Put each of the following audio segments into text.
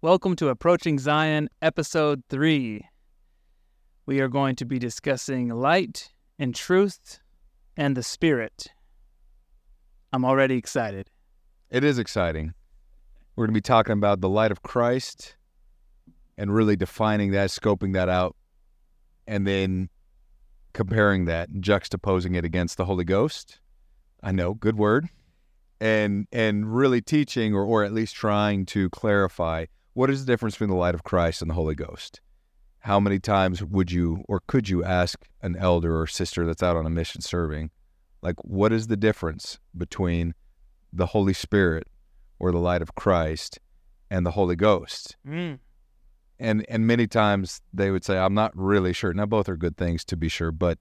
Welcome to Approaching Zion, Episode 3. We are going to be discussing light and truth and the Spirit. I'm already excited. It is exciting. We're going to be talking about the light of Christ and really defining that, scoping that out, and then comparing that juxtaposing it against the Holy Ghost. I know, good word. And and really teaching or, or at least trying to clarify what is the difference between the light of Christ and the Holy Ghost? How many times would you or could you ask an elder or sister that's out on a mission serving, like, what is the difference between the Holy Spirit or the light of Christ and the Holy Ghost? Mm. And and many times they would say, I'm not really sure. Now both are good things to be sure, but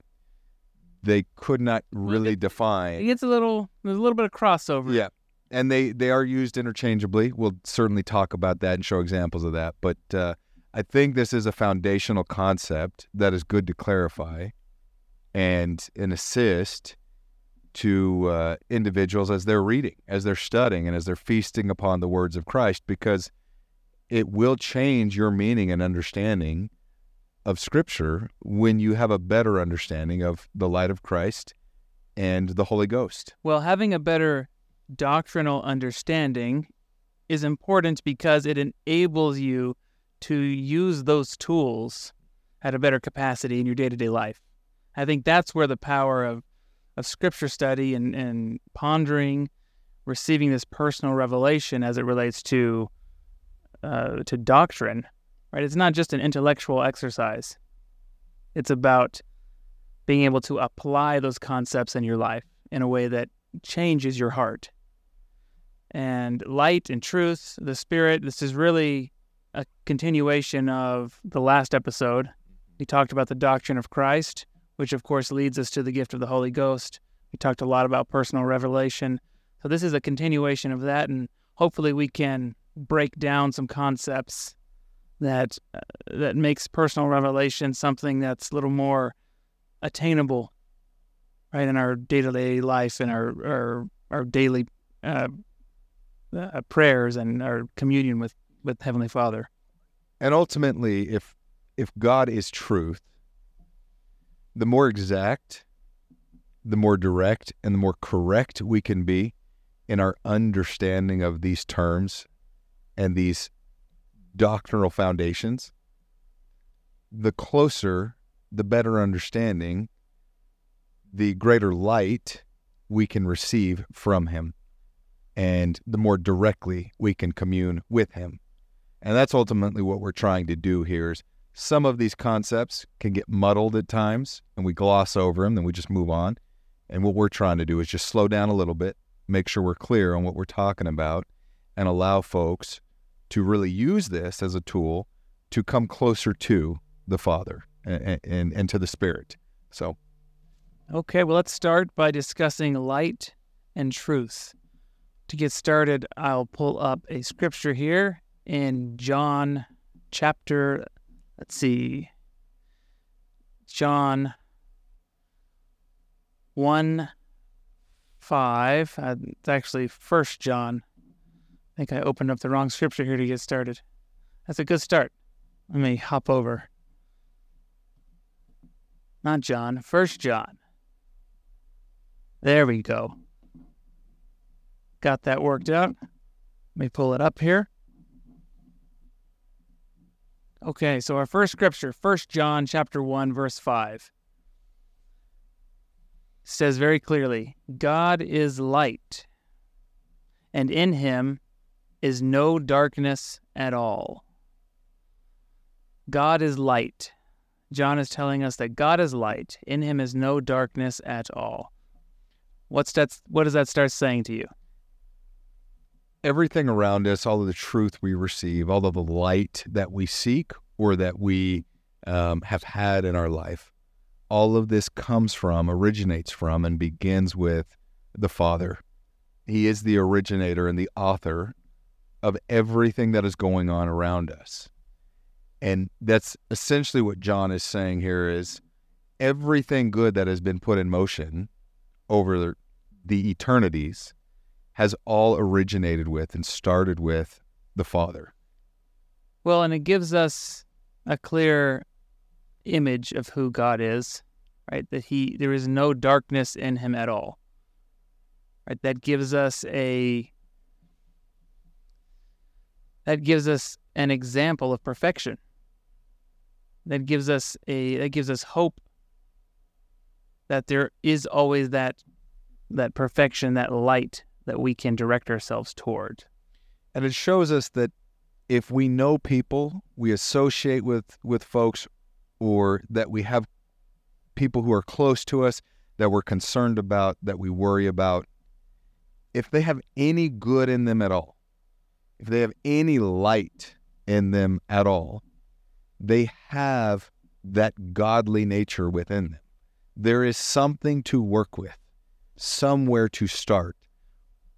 they could not really it- define It gets a little, there's a little bit of crossover. yeah, and they they are used interchangeably. We'll certainly talk about that and show examples of that. But uh, I think this is a foundational concept that is good to clarify, and and assist to uh, individuals as they're reading, as they're studying, and as they're feasting upon the words of Christ, because it will change your meaning and understanding of Scripture when you have a better understanding of the light of Christ and the Holy Ghost. Well, having a better doctrinal understanding is important because it enables you to use those tools at a better capacity in your day to day life. I think that's where the power of, of scripture study and, and pondering, receiving this personal revelation as it relates to uh, to doctrine, right? It's not just an intellectual exercise. It's about being able to apply those concepts in your life in a way that changes your heart. And light and truth, the spirit, this is really a continuation of the last episode. We talked about the doctrine of Christ, which of course leads us to the gift of the Holy Ghost. We talked a lot about personal revelation. So this is a continuation of that and hopefully we can break down some concepts that uh, that makes personal revelation something that's a little more attainable right in our day-to-day life and our our, our daily uh, uh, prayers and our communion with with heavenly father. And ultimately, if if God is truth, the more exact, the more direct, and the more correct we can be in our understanding of these terms and these doctrinal foundations, the closer, the better understanding, the greater light we can receive from Him, and the more directly we can commune with Him. And that's ultimately what we're trying to do here is some of these concepts can get muddled at times and we gloss over them, then we just move on. And what we're trying to do is just slow down a little bit, make sure we're clear on what we're talking about, and allow folks to really use this as a tool to come closer to the Father and, and, and to the Spirit. So, okay well let's start by discussing light and truth to get started i'll pull up a scripture here in john chapter let's see john 1 5 uh, it's actually first john. I think i opened up the wrong scripture here to get started. That's a good start. Let me hop over. Not john first john. There we go got that worked out. Let me pull it up here. Okay so our first scripture first john chapter 1 verse 5 says very clearly god is light and in him is no darkness at all. God is light. John is telling us that god is light in him is no darkness at all. What's that what does that start saying to you everything around us, all of the truth we receive, all of the light that we seek or that we um, have had in our life, all of this comes from, originates from, and begins with the Father. He is the originator and the author of everything that is going on around us. And that's essentially what John is saying here is everything good that has been put in motion over the eternities has all originated with and started with the Father. Well, and it gives us a clear image of who God is, right? That he there is no darkness in him at all. Right? That gives us a that gives us an example of perfection. That gives us a that gives us hope that there is always that that perfection, that light that we can direct ourselves toward. And it shows us that if we know people, we associate with with folks or that we have people who are close to us that we're concerned about, that we worry about, if they have any good in them at all, if they have any light in them at all, they have that godly nature within them. There is something to work with, somewhere to start.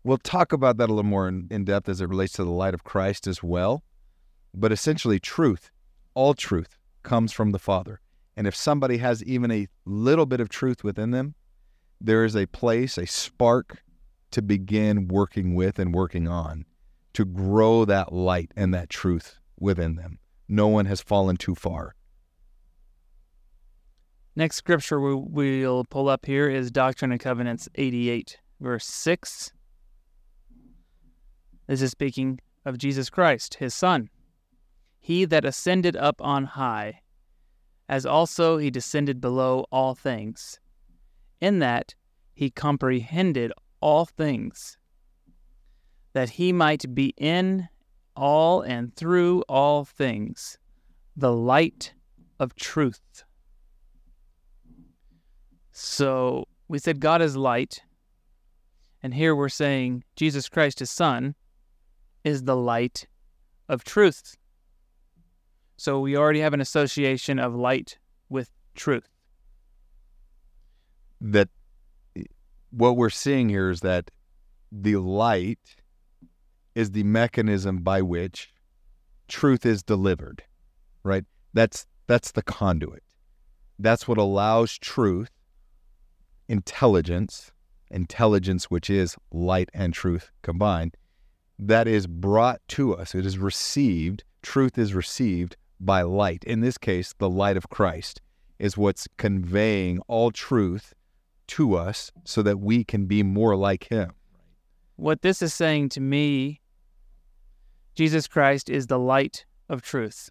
We'll talk about that a little more in, in depth as it relates to the light of Christ as well. But essentially, truth, all truth, comes from the Father. And if somebody has even a little bit of truth within them, there is a place, a spark to begin working with and working on to grow that light and that truth within them. No one has fallen too far. Next scripture we, will pull up here is Doctrine and Covenants 88, verse 6. This is speaking of Jesus Christ, his Son. He that ascended up on high, as also he descended below all things, in that he comprehended all things, that he might be in all and through all things, the light of truth. So we said God is light, and here we're saying Jesus Christ, his Son, is the light of truth. So we already have an association of light with truth. That eh, what we're seeing here is that the light is the mechanism by which truth is delivered, right? That's that's the conduit. That's what allows truth, intelligence, intelligence which is light and truth combined, that is brought to us. It is received, truth is received by light. In this case, the light of Christ is what's conveying all truth to us so that we can be more like him. What this is saying to me, Jesus Christ is the light of truth.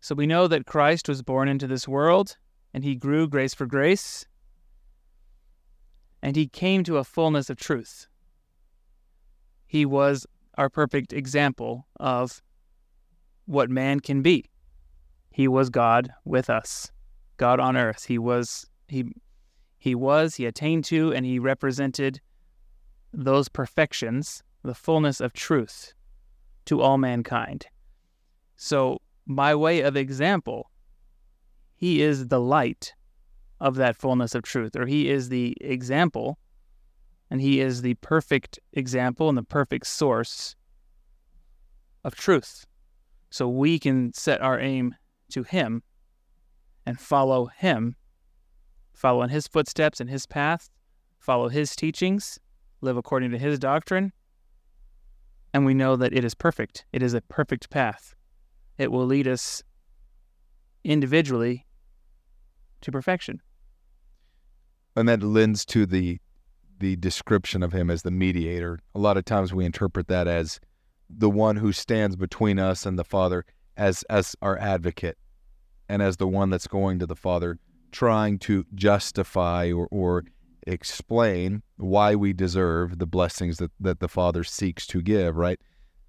So we know that Christ was born into this world and he grew grace for grace and he came to a fullness of truth. He was our perfect example of what man can be. He was God with us, God on earth. He was he he was, he attained to, and he represented those perfections, the fullness of truth to all mankind. So, by way of example, he is the light of that fullness of truth, or he is the example, and he is the perfect example and the perfect source of truth so we can set our aim to Him and follow Him, follow in His footsteps and His path, follow His teachings, live according to His doctrine. And we know that it is perfect. It is a perfect path. It will lead us individually to perfection. And that lends to the the description of him as the mediator. A lot of times we interpret that as the one who stands between us and the Father as as our advocate and as the one that's going to the Father trying to justify or, or explain why we deserve the blessings that, that the Father seeks to give, right?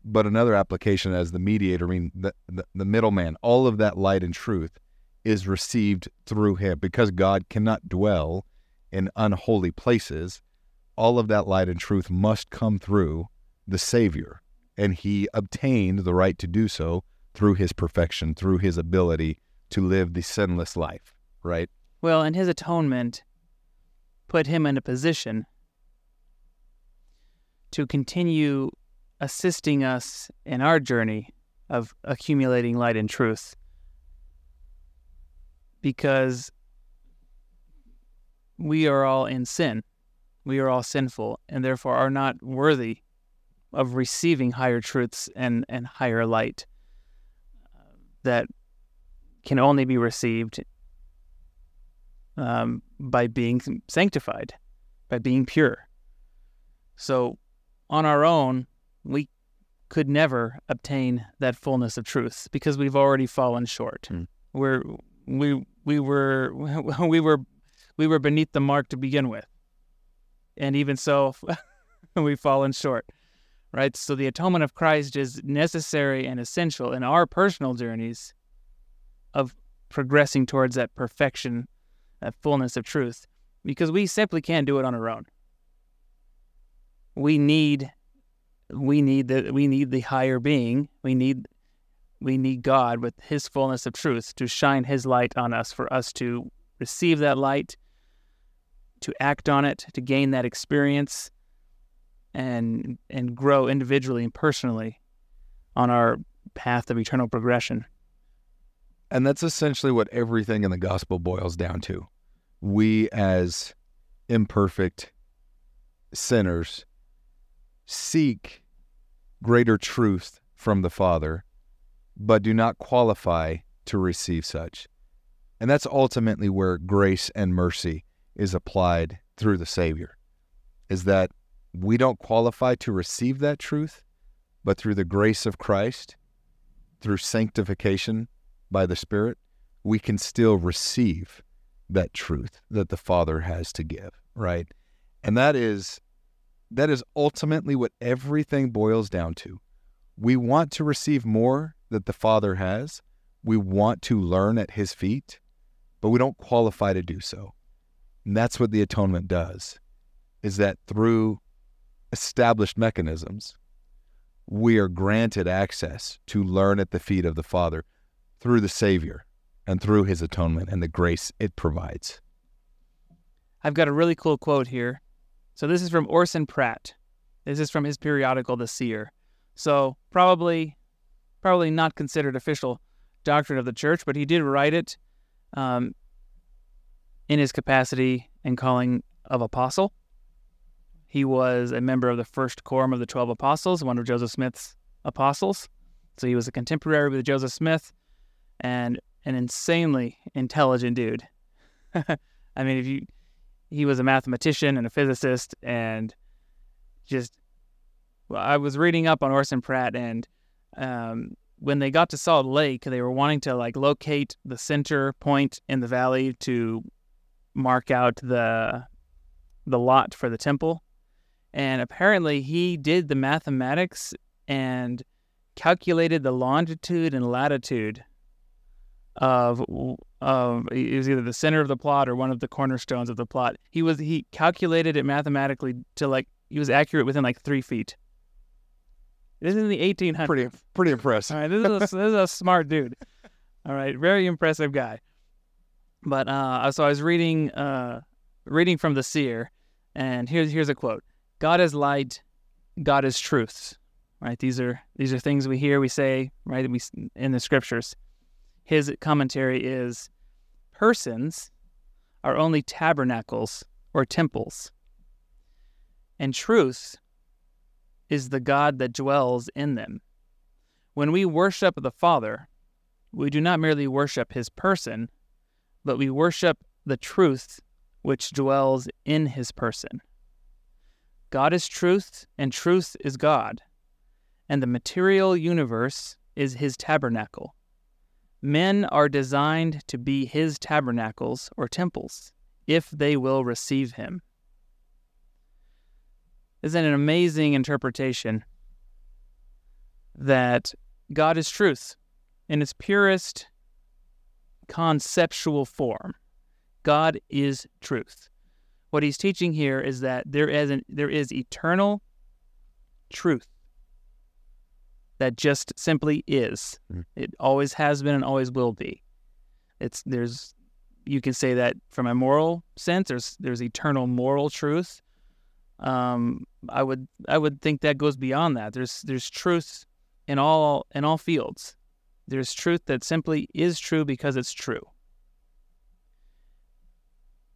But another application as the mediator, I mean, the, the, the middleman, all of that light and truth is received through him because God cannot dwell in unholy places. All of that light and truth must come through the Savior, and he obtained the right to do so through his perfection, through his ability to live the sinless life, right? Well, and his atonement put him in a position to continue assisting us in our journey of accumulating light and truth. Because we are all in sin. We are all sinful and therefore are not worthy of receiving higher truths and, and higher light. that can only be received um, by being sanctified, by being pure. So, on our own, we could never obtain that fullness of truth because we've already fallen short. Mm. We're we we were we were we were beneath the mark to begin with, and even so, we've fallen short. Right. So the atonement of Christ is necessary and essential in our personal journeys of progressing towards that perfection, that fullness of truth, because we simply can't do it on our own. We need we need the we need the higher being. We need we need God with his fullness of truth to shine his light on us for us to receive that light, to act on it, to gain that experience and and grow individually and personally on our path of eternal progression. And that's essentially what everything in the gospel boils down to. We, as imperfect sinners, seek greater truth from the Father, but do not qualify to receive such. And that's ultimately where grace and mercy is applied through the Savior, is that we don't qualify to receive that truth, but through the grace of Christ, through sanctification by the Spirit, we can still receive that truth that the Father has to give, right? And that is that is ultimately what everything boils down to. We want to receive more that the Father has. We want to learn at his feet, but we don't qualify to do so. And that's what the atonement does. Is that through established mechanisms, we are granted access to learn at the feet of the Father through the Savior and through his atonement and the grace it provides. I've got a really cool quote here. So this is from Orson Pratt. This is from his periodical The Seer. So probably probably not considered official doctrine of the church, but he did write it um, in his capacity and calling of apostle. He was a member of the first quorum of the 12 apostles, one of Joseph Smith's apostles. So he was a contemporary with Joseph Smith and an insanely intelligent dude. I mean, if you, he was a mathematician and a physicist, and just, well, I was reading up on Orson Pratt, and um, when they got to Salt Lake, they were wanting to like locate the center point in the valley to mark out the the lot for the temple. And apparently, he did the mathematics and calculated the longitude and latitude of of it was either the center of the plot or one of the cornerstones of the plot. He was he calculated it mathematically to like he was accurate within like three feet. This is in the 1800s. Pretty pretty impressive. All right, this is a, this is a smart dude. All right, very impressive guy. But uh, so I was reading uh, reading from the seer, and here's here's a quote: "God is light, God is truth." Right? These are these are things we hear, we say, right? We in the scriptures his commentary is persons are only tabernacles or temples, and truth is the God that dwells in them. When we worship the Father, we do not merely worship his person, but we worship the truth which dwells in his person. God is truth, and truth is God, and the material universe is his tabernacle. Men are designed to be his tabernacles or temples if they will receive him. Isn't an amazing interpretation that God is truth in its purest conceptual form? God is truth. What he's teaching here is that there is, an, there is eternal truth that just simply is. Mm. It always has been and always will be. It's there's you can say that from a moral sense. There's there's eternal moral truth. Um, I would I would think that goes beyond that. There's there's truth in all in all fields. There's truth that simply is true because it's true.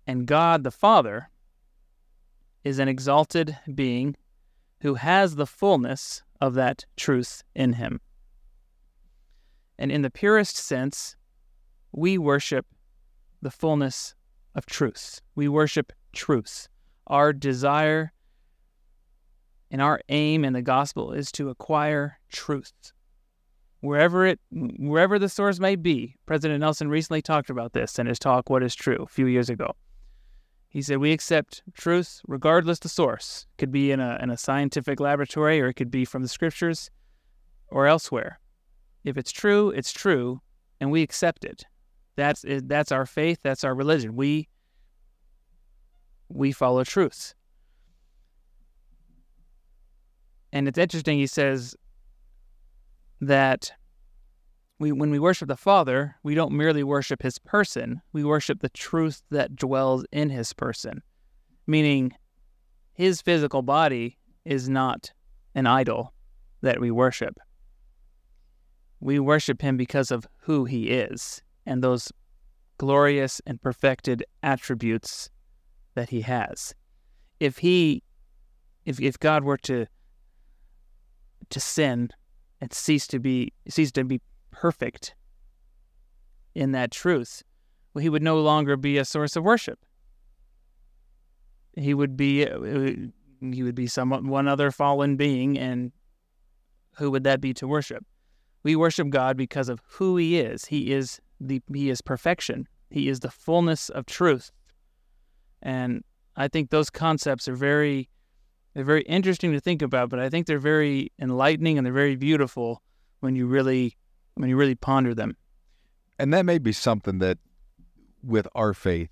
And God the Father is an exalted being who has the fullness of that truth in him. And in the purest sense, we worship the fullness of truth. We worship truth. Our desire and our aim in the gospel is to acquire truth. Wherever it wherever the source may be. President Nelson recently talked about this in his talk What is True a few years ago. He said we accept truth regardless the source. It could be in a in a scientific laboratory or it could be from the scriptures or elsewhere. If it's true, it's true, and we accept it. That's that's our faith. That's our religion. We we follow truth. And it's interesting. He says that we when we worship the Father, we don't merely worship His person. We worship the truth that dwells in His person, meaning His physical body is not an idol that we worship we worship him because of who he is and those glorious and perfected attributes that he has. If he if if God were to to sin and cease to be cease to be perfect in that truth, well, he would no longer be a source of worship. He would be uh, he would be some one other fallen being, and who would that be to worship? We worship God because of who he is. He is the he is perfection. He is the fullness of truth. And I think those concepts are very they're very interesting to think about, but I think they're very enlightening and they're very beautiful when you really when you really ponder them. And that may be something that with our faith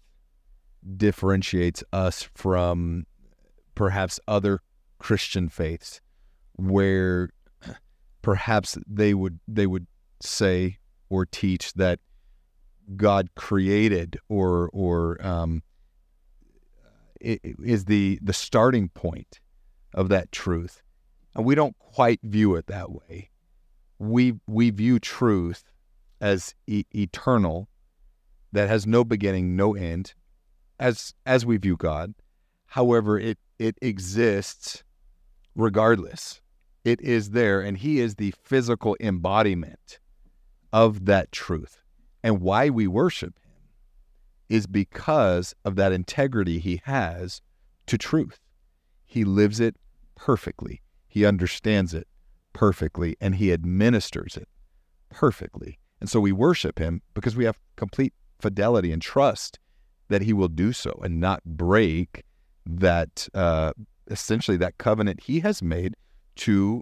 differentiates us from perhaps other Christian faiths where perhaps they would they would say or teach that God created or or um, is the the starting point of that truth, and we don't quite view it that way. We we view truth as e- eternal, that has no beginning, no end, as as we view God. However, it it exists regardless it is there, and He is the physical embodiment of that truth. And why we worship Him is because of that integrity He has to truth. He lives it perfectly, He understands it perfectly, and He administers it perfectly. And so we worship Him because we have complete fidelity and trust that He will do so and not break that, uh, essentially, that covenant He has made to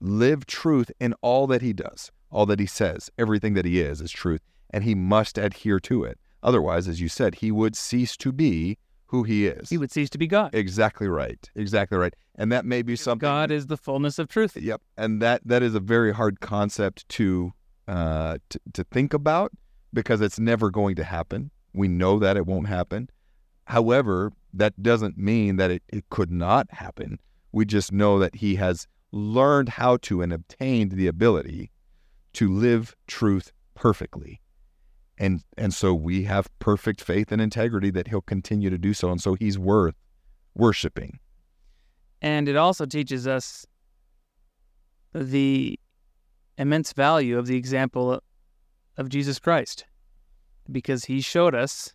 live truth in all that he does, all that he says, everything that he is is truth, and he must adhere to it. Otherwise, as you said, he would cease to be who he is. He would cease to be God. Exactly right. Exactly right. And that may be something God is the fullness of truth. Yep. And that that is a very hard concept to uh to, to think about because it's never going to happen. We know that it won't happen. However, that doesn't mean that it, it could not happen. We just know that he has learned how to and obtained the ability to live truth perfectly. And and so we have perfect faith and integrity that he'll continue to do so and so he's worth worshiping. And it also teaches us the immense value of the example of Jesus Christ because he showed us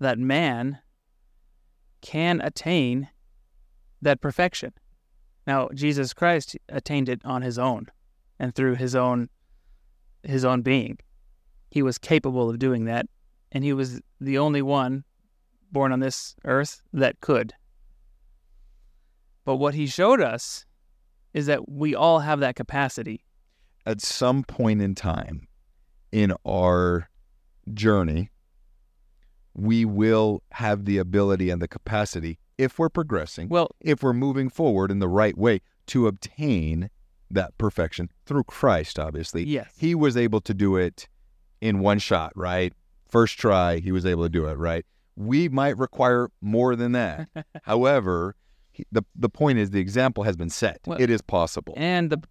that man can attain that perfection. Now, Jesus Christ attained it on his own and through his own his own being. He was capable of doing that, and he was the only one born on this earth that could. But what he showed us is that we all have that capacity. At some point in time in our journey, we will have the ability and the capacity if we're progressing, well, if we're moving forward in the right way to obtain that perfection through Christ, obviously. Yes. He was able to do it in one shot, right? First try, he was able to do it, right? We might require more than that. However, he, the the point is the example has been set. Well, it is possible. And the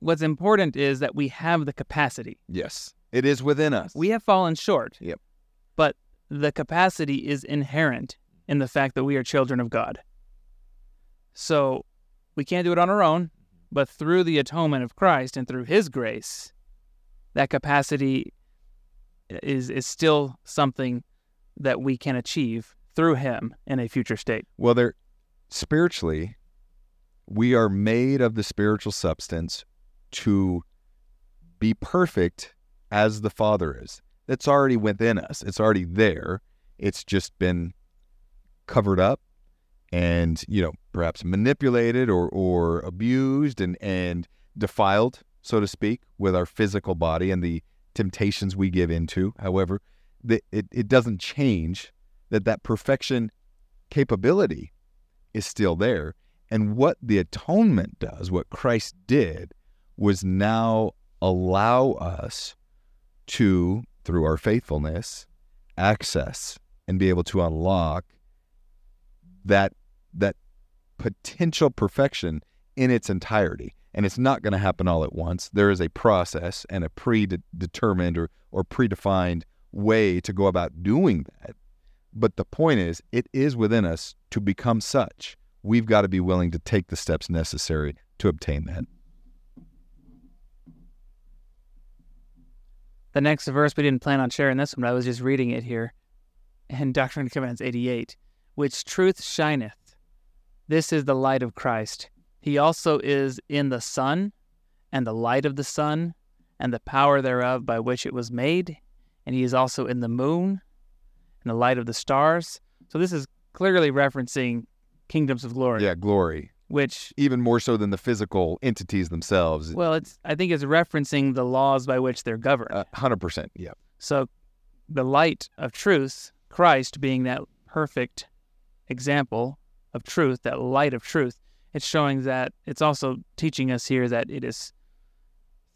what's important is that we have the capacity. Yes. It is within us. We have fallen short. Yep. But the capacity is inherent in the fact that we are children of God. So we can't do it on our own, but through the atonement of Christ and through His grace, that capacity is is still something that we can achieve through him in a future state. Well, there spiritually, we are made of the spiritual substance to be perfect as the Father is. It's already within us. It's already there. It's just been covered up and, you know, perhaps manipulated or, or abused and, and defiled, so to speak, with our physical body and the temptations we give into. However, the, it, it doesn't change that that perfection capability is still there. And what the atonement does, what Christ did, was now allow us to, through our faithfulness, access and be able to unlock that that potential perfection in its entirety. And it's not going to happen all at once. There is a process and a predetermined or, or predefined way to go about doing that. But the point is, it is within us to become such. We've got to be willing to take the steps necessary to obtain that. The next verse, we didn't plan on sharing this one, but I was just reading it here in Doctrine and Covenants 88, which truth shineth. This is the light of Christ. He also is in the sun, and the light of the sun, and the power thereof by which it was made. And he is also in the moon, and the light of the stars. So this is clearly referencing kingdoms of glory. Yeah, glory which even more so than the physical entities themselves. Well, it's I think it's referencing the laws by which they're governed. Hundred uh, percent, yeah. So, the light of truth, Christ being that perfect example of truth, that light of truth, it's showing that it's also teaching us here that it is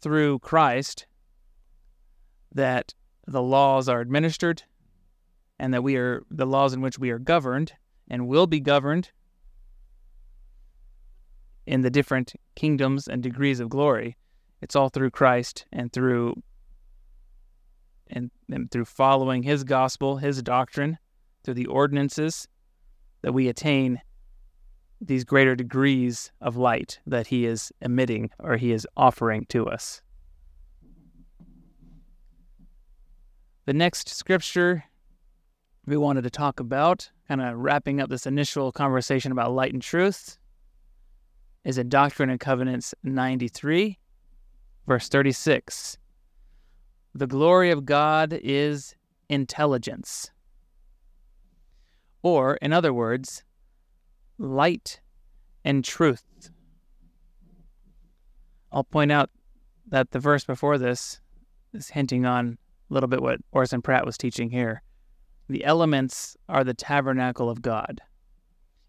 through Christ that the laws are administered and that we are the laws in which we are governed and will be governed in the different kingdoms and degrees of glory. It's all through Christ and through and, and through following his gospel, his doctrine, through the ordinances that we attain these greater degrees of light that he is emitting or he is offering to us. The next scripture we wanted to talk about, kind of wrapping up this initial conversation about light and truth, is in Doctrine and Covenants 93, verse 36. The glory of God is intelligence. Or, in other words, light and truth. I'll point out that the verse before this is hinting on a little bit what Orson Pratt was teaching here. The elements are the tabernacle of God.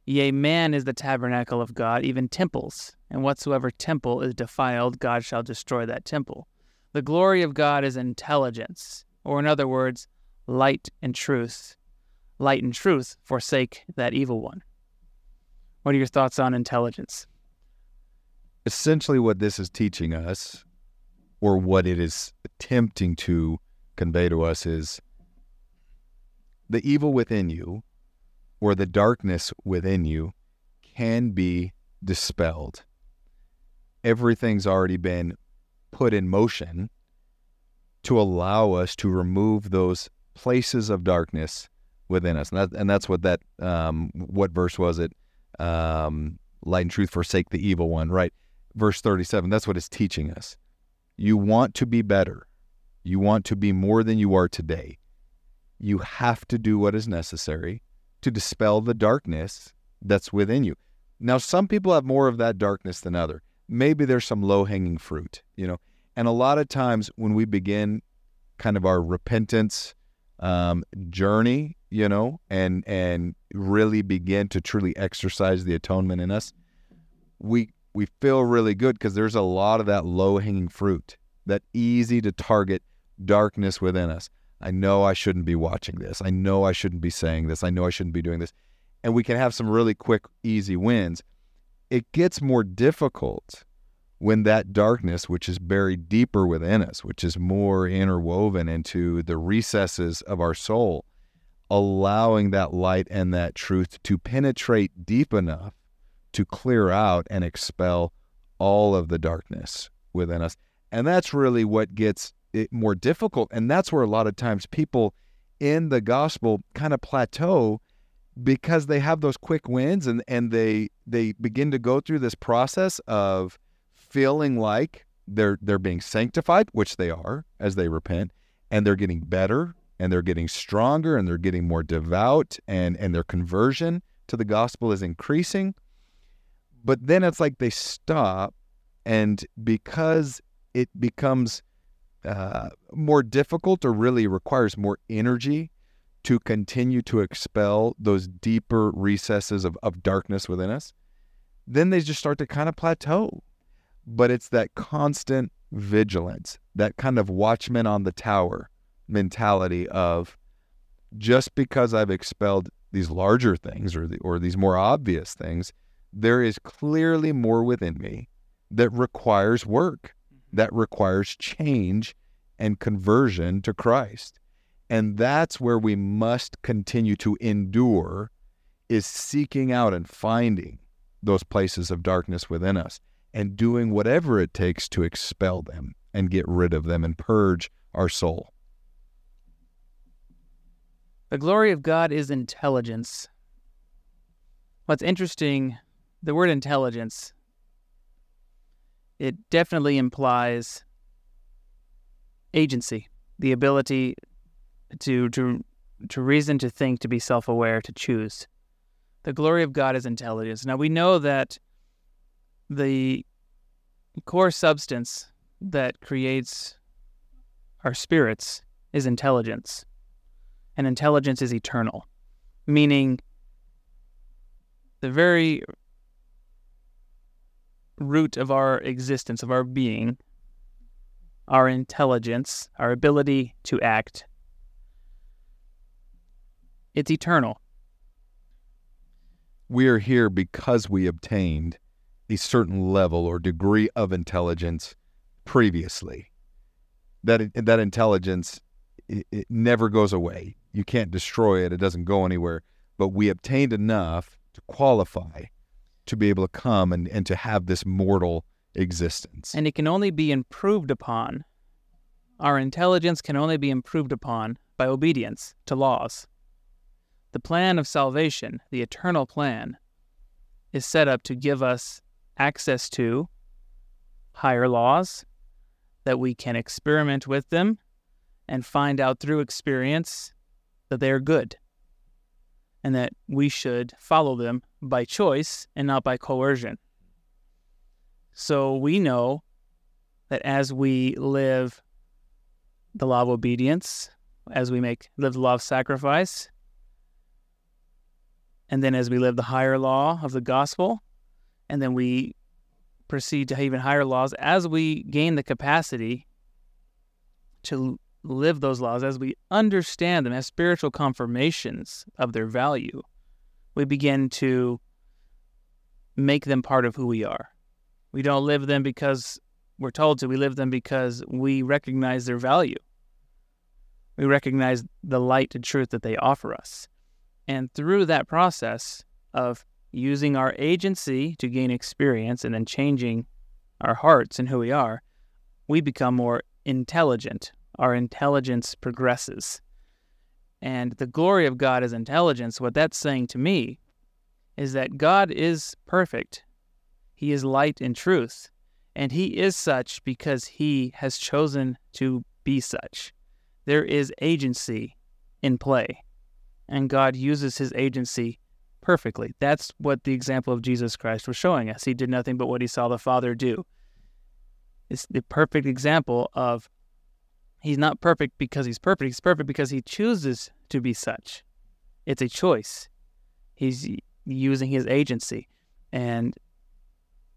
Yea, man is the tabernacle of God, even temples, and whatsoever temple is defiled, God shall destroy that temple. The glory of God is intelligence, or in other words, light and truth. Light and truth forsake that evil one. What are your thoughts on intelligence? Essentially, what this is teaching us, or what it is attempting to convey to us, is the evil within you or the darkness within you can be dispelled. Everything's already been put in motion to allow us to remove those places of darkness within us. And, that, and that's what that, um, what verse was it? Um, Light and truth forsake the evil one, right? Verse 37, that's what it's teaching us. You want to be better. You want to be more than you are today. You have to do what is necessary to dispel the darkness that's within you. Now, some people have more of that darkness than other. Maybe there's some low hanging fruit, you know. And a lot of times when we begin kind of our repentance um, journey, you know, and and really begin to truly exercise the atonement in us, we we feel really good because there's a lot of that low hanging fruit, that easy to target darkness within us. I know I shouldn't be watching this. I know I shouldn't be saying this. I know I shouldn't be doing this. And we can have some really quick, easy wins. It gets more difficult when that darkness, which is buried deeper within us, which is more interwoven into the recesses of our soul, allowing that light and that truth to penetrate deep enough to clear out and expel all of the darkness within us. And that's really what gets it more difficult. And that's where a lot of times people in the gospel kind of plateau because they have those quick wins and, and they they begin to go through this process of feeling like they're they're being sanctified, which they are as they repent, and they're getting better and they're getting stronger and they're getting more devout and and their conversion to the gospel is increasing. But then it's like they stop and because it becomes uh, more difficult or really requires more energy to continue to expel those deeper recesses of, of darkness within us, then they just start to kind of plateau. But it's that constant vigilance, that kind of watchman on the tower mentality of just because I've expelled these larger things or the, or these more obvious things, there is clearly more within me that requires work, mm-hmm. that requires change and conversion to Christ. And that's where we must continue to endure is seeking out and finding those places of darkness within us and doing whatever it takes to expel them and get rid of them and purge our soul. The glory of God is intelligence. What's interesting, the word intelligence, it definitely implies agency, the ability to to to reason, to think, to be self-aware, to choose. The glory of God is intelligence. Now we know that the core substance that creates our spirits is intelligence. And intelligence is eternal, meaning the very root of our existence, of our being, our intelligence, our ability to act, it's eternal. We are here because we obtained a certain level or degree of intelligence previously. That that intelligence it, it never goes away. You can't destroy it. It doesn't go anywhere. But we obtained enough to qualify to be able to come and, and to have this mortal existence. And it can only be improved upon. Our intelligence can only be improved upon by obedience to laws. The plan of salvation, the eternal plan, is set up to give us access to higher laws, that we can experiment with them and find out through experience that they are good and that we should follow them by choice and not by coercion. So we know that as we live the law of obedience, as we make live the law of sacrifice, and then as we live the higher law of the gospel, and then we proceed to even higher laws as we gain the capacity to live those laws, as we understand them as spiritual confirmations of their value, we begin to make them part of who we are. We don't live them because we're told to, we live them because we recognize their value. We recognize the light and truth that they offer us. And through that process of using our agency to gain experience and then changing our hearts and who we are, we become more intelligent. Our intelligence progresses. And the glory of God is intelligence. What that's saying to me is that God is perfect. He is light and truth. And He is such because He has chosen to be such. There is agency in play. And God uses His agency perfectly. That's what the example of Jesus Christ was showing us. He did nothing but what he saw the Father do. It's the perfect example of he's not perfect because he's perfect. He's perfect because he chooses to be such. It's a choice. He's using his agency and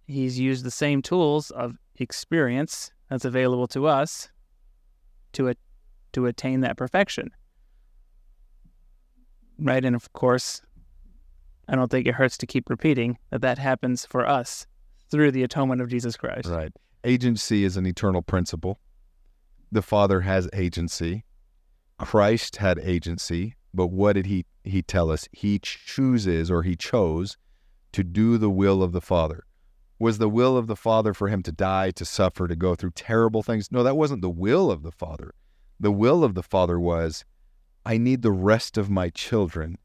he's used the same tools of experience that's available to us to a, to attain that perfection. Right? And of course, I don't think it hurts to keep repeating that that happens for us through the atonement of Jesus Christ. Right. Agency is an eternal principle. The Father has agency. Christ had agency, but what did he he tell us? He chooses or he chose to do the will of the Father. Was the will of the Father for him to die, to suffer, to go through terrible things? No, that wasn't the will of the Father. The will of the Father was, I need the rest of my children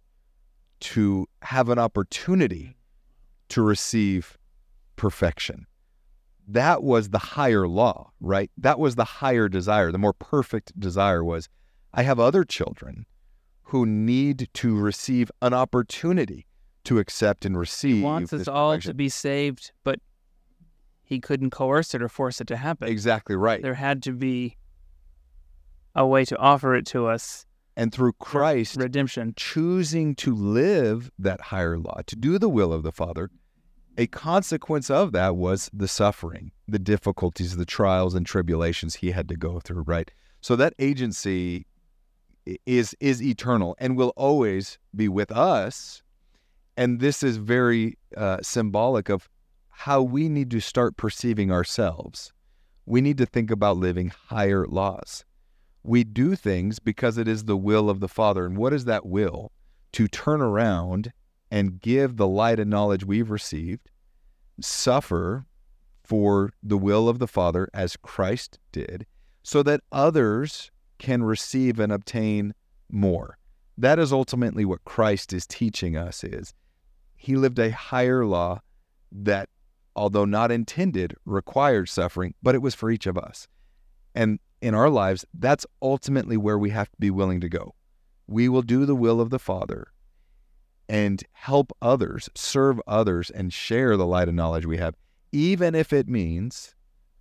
to have an opportunity to receive perfection. That was the higher law, right? That was the higher desire. The more perfect desire was I have other children who need to receive an opportunity to accept and receive. He wants us all perfection. to be saved, but he couldn't coerce it or force it to happen. Exactly right. There had to be a way to offer it to us and through Christ redemption. choosing to live that higher law to do the will of the Father a consequence of that was the suffering the difficulties the trials and tribulations he had to go through right? So that agency is is eternal and will always be with us. And this is very uh, symbolic of how we need to start perceiving ourselves. We need to think about living higher laws we do things because it is the will of the Father. And what is that will? To turn around and give the light and knowledge we've received, suffer for the will of the Father as Christ did, so that others can receive and obtain more. That is ultimately what Christ is teaching us is he lived a higher law that although not intended required suffering, but it was for each of us. And in our lives, that's ultimately where we have to be willing to go. We will do the will of the Father and help others, serve others, and share the light of knowledge we have, even if it means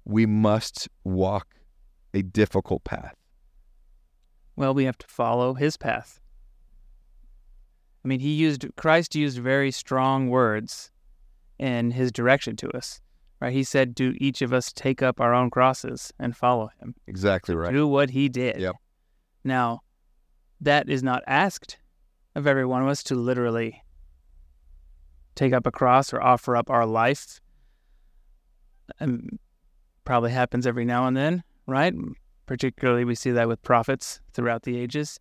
we must walk a difficult path. Well, we have to follow his path. I mean, he used, Christ used very strong words in his direction to us right? He said, "Do each of us take up our own crosses and follow him?" Exactly right. Do what he did. Yep. Now, that is not asked of every one of us to literally take up a cross or offer up our life. And probably happens every now and then, right? Particularly, we see that with prophets throughout the ages.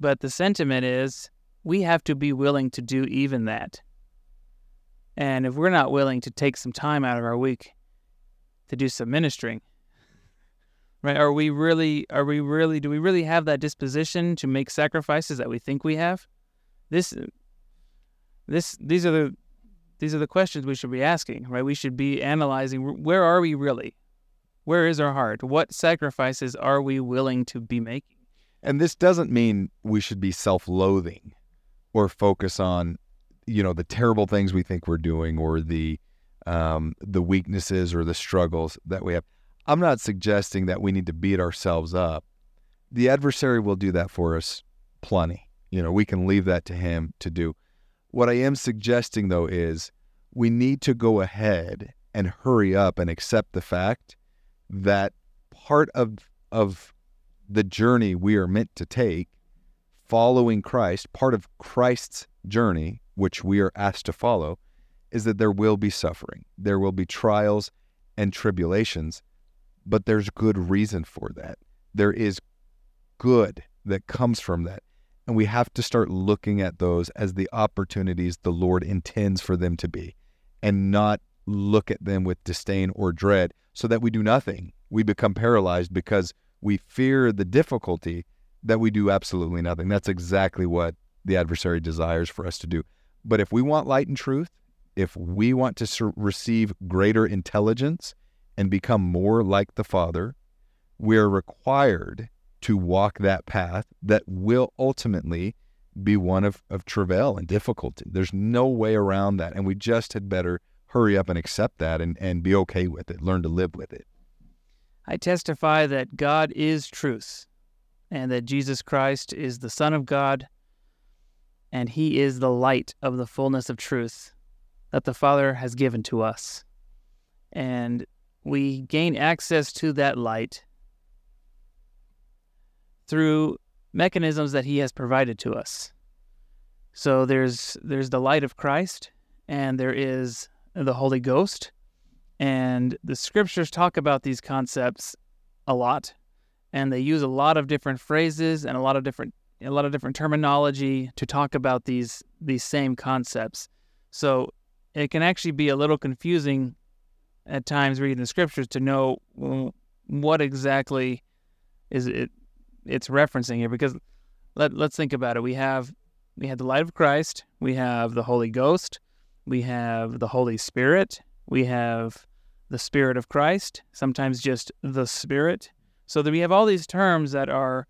But the sentiment is we have to be willing to do even that. And if we're not willing to take some time out of our week to do some ministering, right? Are we really, are we really, do we really have that disposition to make sacrifices that we think we have? This, this, these are the, these are the questions we should be asking, right? We should be analyzing where are we really? Where is our heart? What sacrifices are we willing to be making? And this doesn't mean we should be self loathing or focus on you know the terrible things we think we're doing or the um, the weaknesses or the struggles that we have. I'm not suggesting that we need to beat ourselves up. The adversary will do that for us plenty. You know, we can leave that to him to do. What I am suggesting though is we need to go ahead and hurry up and accept the fact that part of of the journey we are meant to take following Christ, part of Christ's journey which we are asked to follow, is that there will be suffering, there will be trials and tribulations, but there's good reason for that. There is good that comes from that. And we have to start looking at those as the opportunities the Lord intends for them to be and not look at them with disdain or dread so that we do nothing. We become paralyzed because we fear the difficulty that we do absolutely nothing. That's exactly what the adversary desires for us to do. But if we want light and truth, if we want to ser- receive greater intelligence and become more like the Father, we're required to walk that path that will ultimately be one of, of travail and difficulty. There's no way around that. And we just had better hurry up and accept that and, and be okay with it, learn to live with it. I testify that God is truth and that Jesus Christ is the Son of God and he is the light of the fullness of truth that the Father has given to us. And we gain access to that light through mechanisms that he has provided to us. So there's there's the light of Christ and there is the Holy Ghost and the scriptures talk about these concepts a lot and they use a lot of different phrases and a lot of different a lot of different terminology to talk about these these same concepts. So it can actually be a little confusing at times reading the scriptures to know what exactly is it it's referencing here? Because let, let's think about it. We have we have the light of christ we have the holy ghost we have the holy spirit we have the spirit of christ sometimes just the spirit. So that we have all these terms that are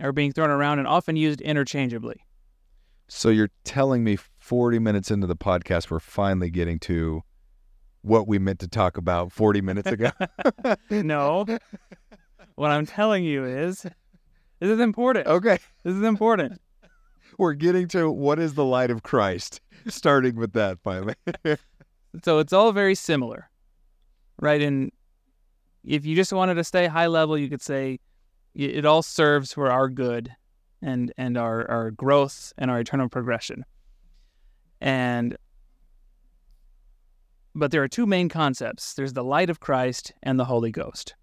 are being thrown around and often used interchangeably so you're telling me 40 minutes into the podcast we're finally getting to what we meant to talk about 40 minutes ago no what i'm telling you is this is important. Okay. This is important. We're getting to what is the light of Christ, starting with that finally. so it's all very similar, right? And if you just wanted to stay high level, you could say it all serves for our good and and our, our growth and our eternal progression. And but there are two main concepts. There's the light of Christ and the Holy Ghost.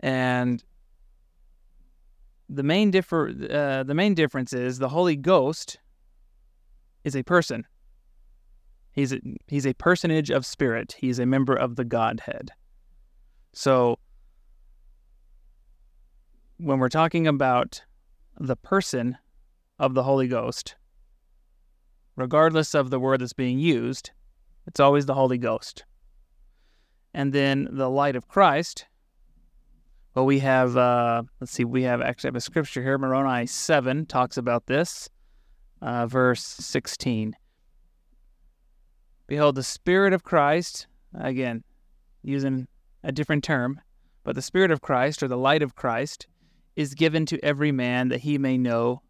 And the main differ uh, the main difference is the Holy Ghost is a person. He's a, he's a personage of spirit. He's a member of the Godhead. So when we're talking about the person of the Holy Ghost, regardless of the word that's being used, it's always the Holy Ghost. And then the light of Christ well, we have, uh, let's see, we have actually have a scripture here. Moroni 7 talks about this, uh, verse 16. Behold, the Spirit of Christ, again, using a different term, but the Spirit of Christ or the light of Christ is given to every man that he may know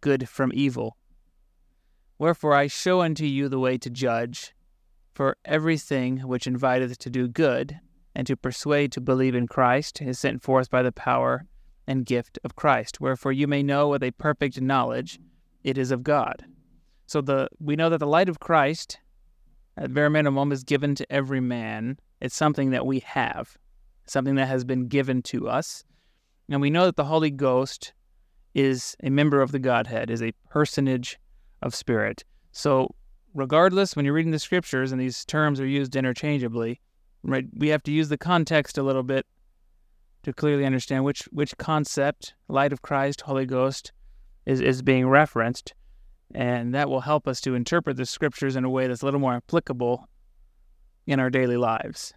good from evil. Wherefore I show unto you the way to judge, for everything which inviteth to do good and to persuade to believe in Christ is sent forth by the power and gift of Christ. Wherefore you may know with a perfect knowledge it is of God. So the we know that the light of Christ, at bare minimum, is given to every man. It's something that we have, something that has been given to us. And we know that the Holy Ghost is a member of the Godhead, is a personage of spirit. So regardless, when you're reading the scriptures and these terms are used interchangeably, right? We have to use the context a little bit to clearly understand which which concept, light of Christ, Holy Ghost, is is being referenced, and that will help us to interpret the scriptures in a way that's a little more applicable in our daily lives.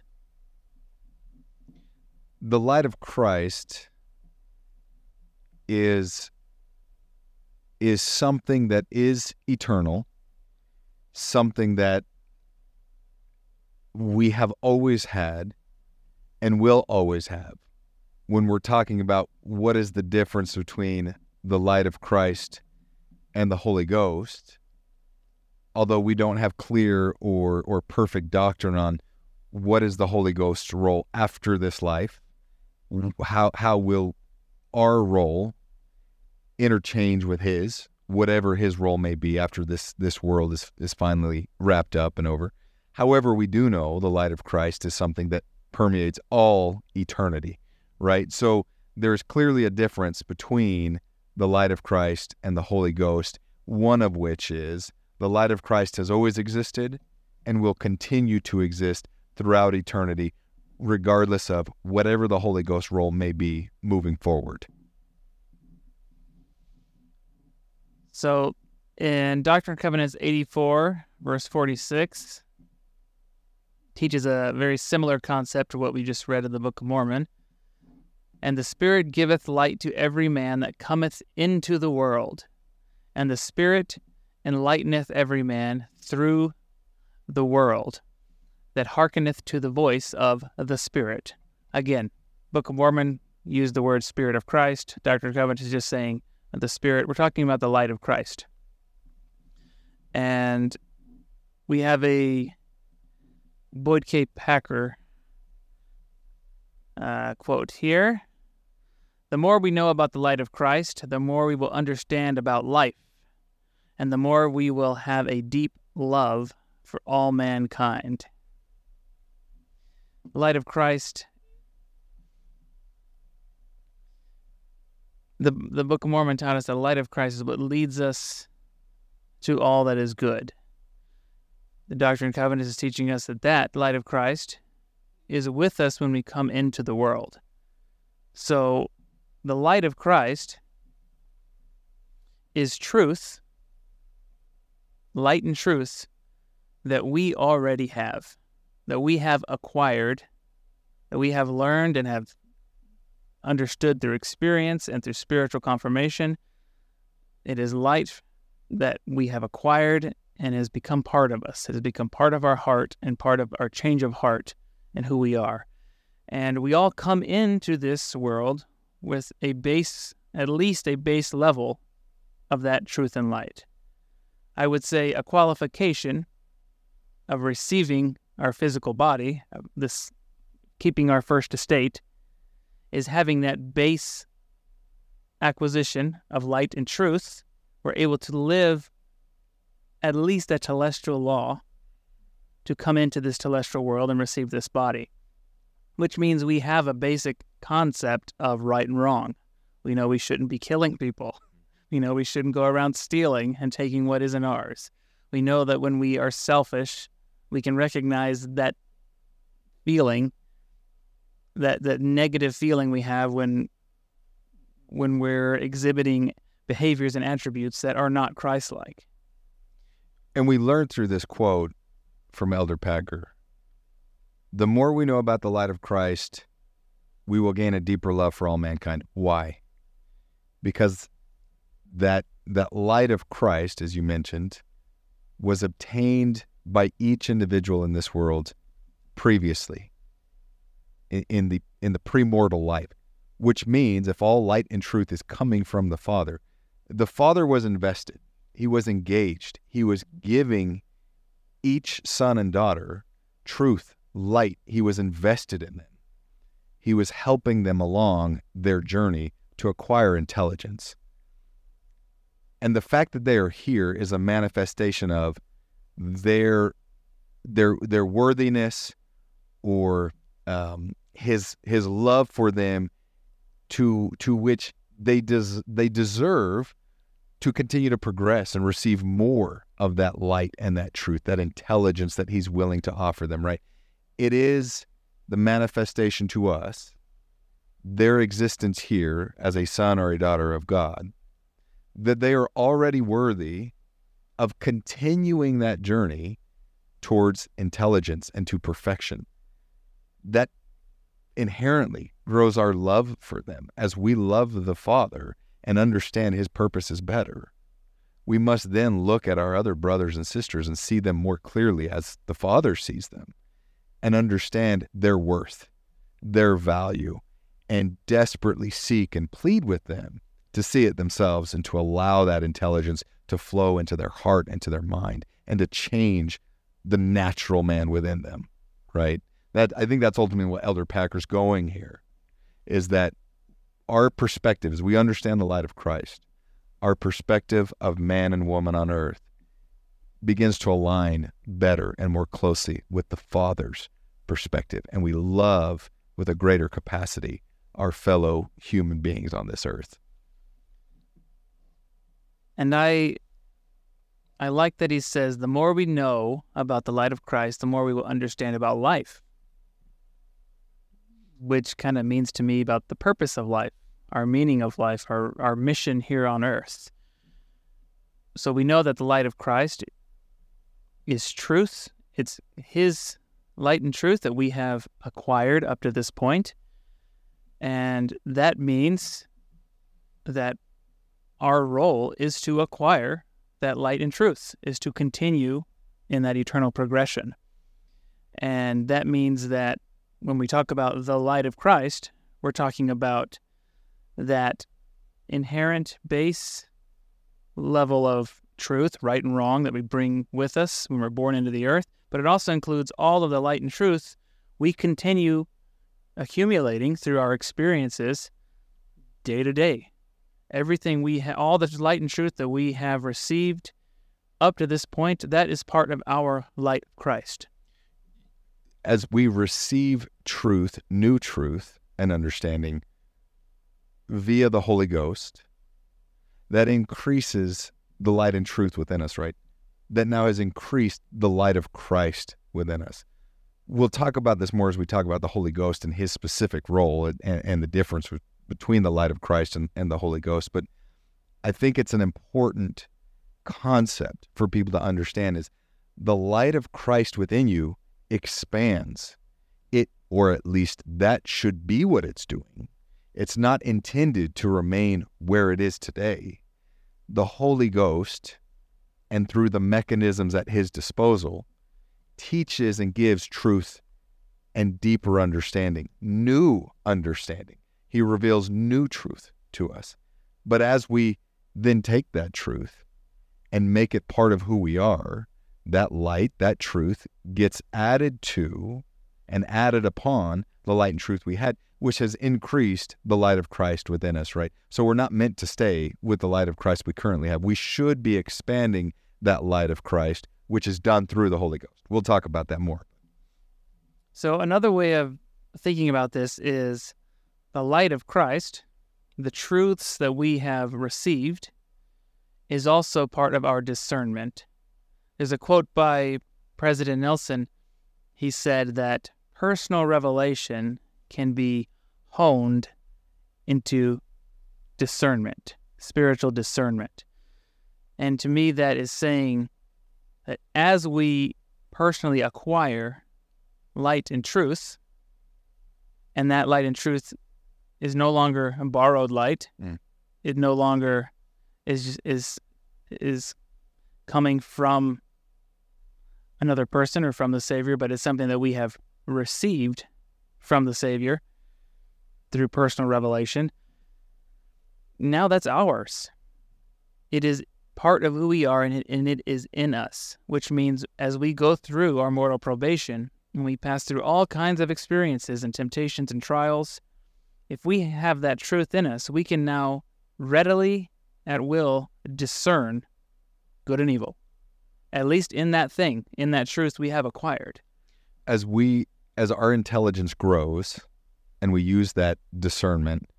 The light of Christ is is something that is eternal, something that we have always had and will always have. When we're talking about what is the difference between the light of Christ and the Holy Ghost, although we don't have clear or, or perfect doctrine on what is the Holy Ghost's role after this life, mm-hmm. how, how will our role interchange with his, whatever his role may be after this, this world is, is finally wrapped up and over. However, we do know the light of Christ is something that permeates all eternity, right? So there's clearly a difference between the light of Christ and the Holy Ghost, one of which is the light of Christ has always existed and will continue to exist throughout eternity, regardless of whatever the Holy Ghost role may be moving forward. So in Doctrine and Covenants 84, verse 46, teaches a very similar concept to what we just read in the Book of Mormon. And the Spirit giveth light to every man that cometh into the world, and the Spirit enlighteneth every man through the world that hearkeneth to the voice of the Spirit. Again, Book of Mormon used the word Spirit of Christ. Doctrine and Covenant is just saying the Spirit. We're talking about the light of Christ. And we have a Boyd K. Packer uh, quote here The more we know about the light of Christ, the more we will understand about life, and the more we will have a deep love for all mankind. Light of Christ. The, the Book of Mormon taught us that the light of Christ is what leads us to all that is good the Doctrine and Covenants is teaching us that that light of Christ is with us when we come into the world. So the light of Christ is truth, light and truth that we already have, that we have acquired, that we have learned and have understood through experience and through spiritual confirmation. It is light that we have acquired and has become part of us. It has become part of our heart and part of our change of heart and who we are. And we all come into this world with a base, at least a base level of that truth and light. I would say a qualification of receiving our physical body, uh, this keeping our first estate, is having that base acquisition of light and truth. We're able to live at least a telestial law to come into this telestial world and receive this body, which means we have a basic concept of right and wrong. We know we shouldn't be killing people. We know we shouldn't go around stealing and taking what isn't ours. We know that when we are selfish, we can recognize that feeling, that that negative feeling we have when when we're exhibiting behaviors and attributes that are not Christ-like. And we learned through this quote from Elder Packer the more we know about the light of Christ, we will gain a deeper love for all mankind. Why? Because that that light of Christ, as you mentioned, was obtained by each individual in this world previously in, in the in the premortal life, which means if all light and truth is coming from the Father, the Father was invested. He was engaged. He was giving each son and daughter truth, light. He was invested in them. He was helping them along their journey to acquire intelligence. And the fact that they are here is a manifestation of their their their worthiness or um, his his love for them to to which they des- they deserve to continue to progress and receive more of that light and that truth, that intelligence that He's willing to offer them, right? It is the manifestation to us, their existence here as a son or a daughter of God, that they are already worthy of continuing that journey towards intelligence and to perfection. That inherently grows our love for them as we love the Father and understand his purposes better, we must then look at our other brothers and sisters and see them more clearly as the Father sees them and understand their worth, their value, and desperately seek and plead with them to see it themselves and to allow that intelligence to flow into their heart and to their mind and to change the natural man within them, right? That I think that's ultimately what Elder Packer's going here is that our perspective, as we understand the light of Christ, our perspective of man and woman on earth begins to align better and more closely with the Father's perspective. And we love with a greater capacity our fellow human beings on this earth. And I I like that he says the more we know about the light of Christ, the more we will understand about life. Which kind of means to me about the purpose of life our meaning of life, our, our mission here on earth. So we know that the light of Christ is truth. It's His light and truth that we have acquired up to this point. And that means that our role is to acquire that light and truth, is to continue in that eternal progression. And that means that when we talk about the light of Christ, we're talking about that inherent base level of truth, right and wrong, that we bring with us when we're born into the earth, but it also includes all of the light and truth we continue accumulating through our experiences day to day. Everything we ha- all the light and truth that we have received up to this point, that is part of our light of Christ. As we receive truth, new truth and understanding, via the Holy Ghost that increases the light and truth within us, right? that now has increased the light of Christ within us. We'll talk about this more as we talk about the Holy Ghost and his specific role and, and the difference between the light of Christ and, and the Holy Ghost. But I think it's an important concept for people to understand is the light of Christ within you expands it, or at least that should be what it's doing. It's not intended to remain where it is today. The Holy Ghost, and through the mechanisms at his disposal, teaches and gives truth and deeper understanding, new understanding. He reveals new truth to us. But as we then take that truth and make it part of who we are, that light, that truth gets added to and added upon the light and truth we had, which has increased the light of Christ within us, right? So we're not meant to stay with the light of Christ we currently have. We should be expanding that light of Christ, which is done through the Holy Ghost. We'll talk about that more. So, another way of thinking about this is the light of Christ, the truths that we have received, is also part of our discernment. There's a quote by President Nelson. He said that personal revelation can be honed into discernment, spiritual discernment. And to me, that is saying that as we personally acquire light and truth, and that light and truth is no longer borrowed light, mm. it no longer is is is coming from another person or from the Savior, but it's something that we have received from the Savior through personal revelation. Now that's ours. It is part of who we are and it, and it is in us, which means as we go through our mortal probation and we pass through all kinds of experiences and temptations and trials, if we have that truth in us, we can now readily, at will, discern good and evil. At least in that thing, in that truth we have acquired. As we as our intelligence grows and we use that discernment,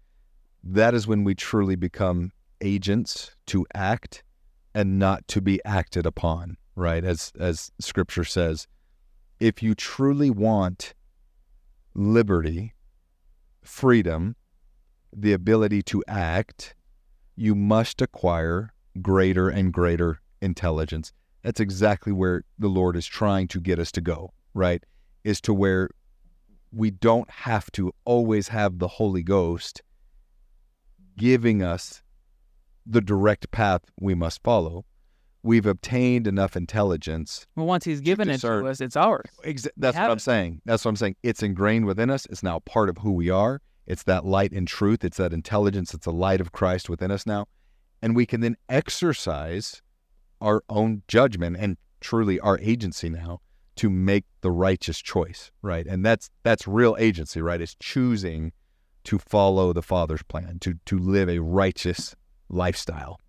that is when we truly become agents to act and not to be acted upon, right? As as scripture says, if you truly want liberty, freedom, the ability to act, you must acquire greater and greater intelligence. That's exactly where the Lord is trying to get us to go, right? Is to where we don't have to always have the Holy Ghost giving us the direct path we must follow. We've obtained enough intelligence. Well, once He's given it to us, it's ours. Exa- that's what I'm it. saying. That's what I'm saying. It's ingrained within us. It's now part of who we are. It's that light and truth. It's that intelligence. It's the light of Christ within us now. And we can then exercise our own judgment and truly our agency now to make the righteous choice, right? And that's that's real agency, right? It's choosing to follow the Father's plan, to to live a righteous lifestyle.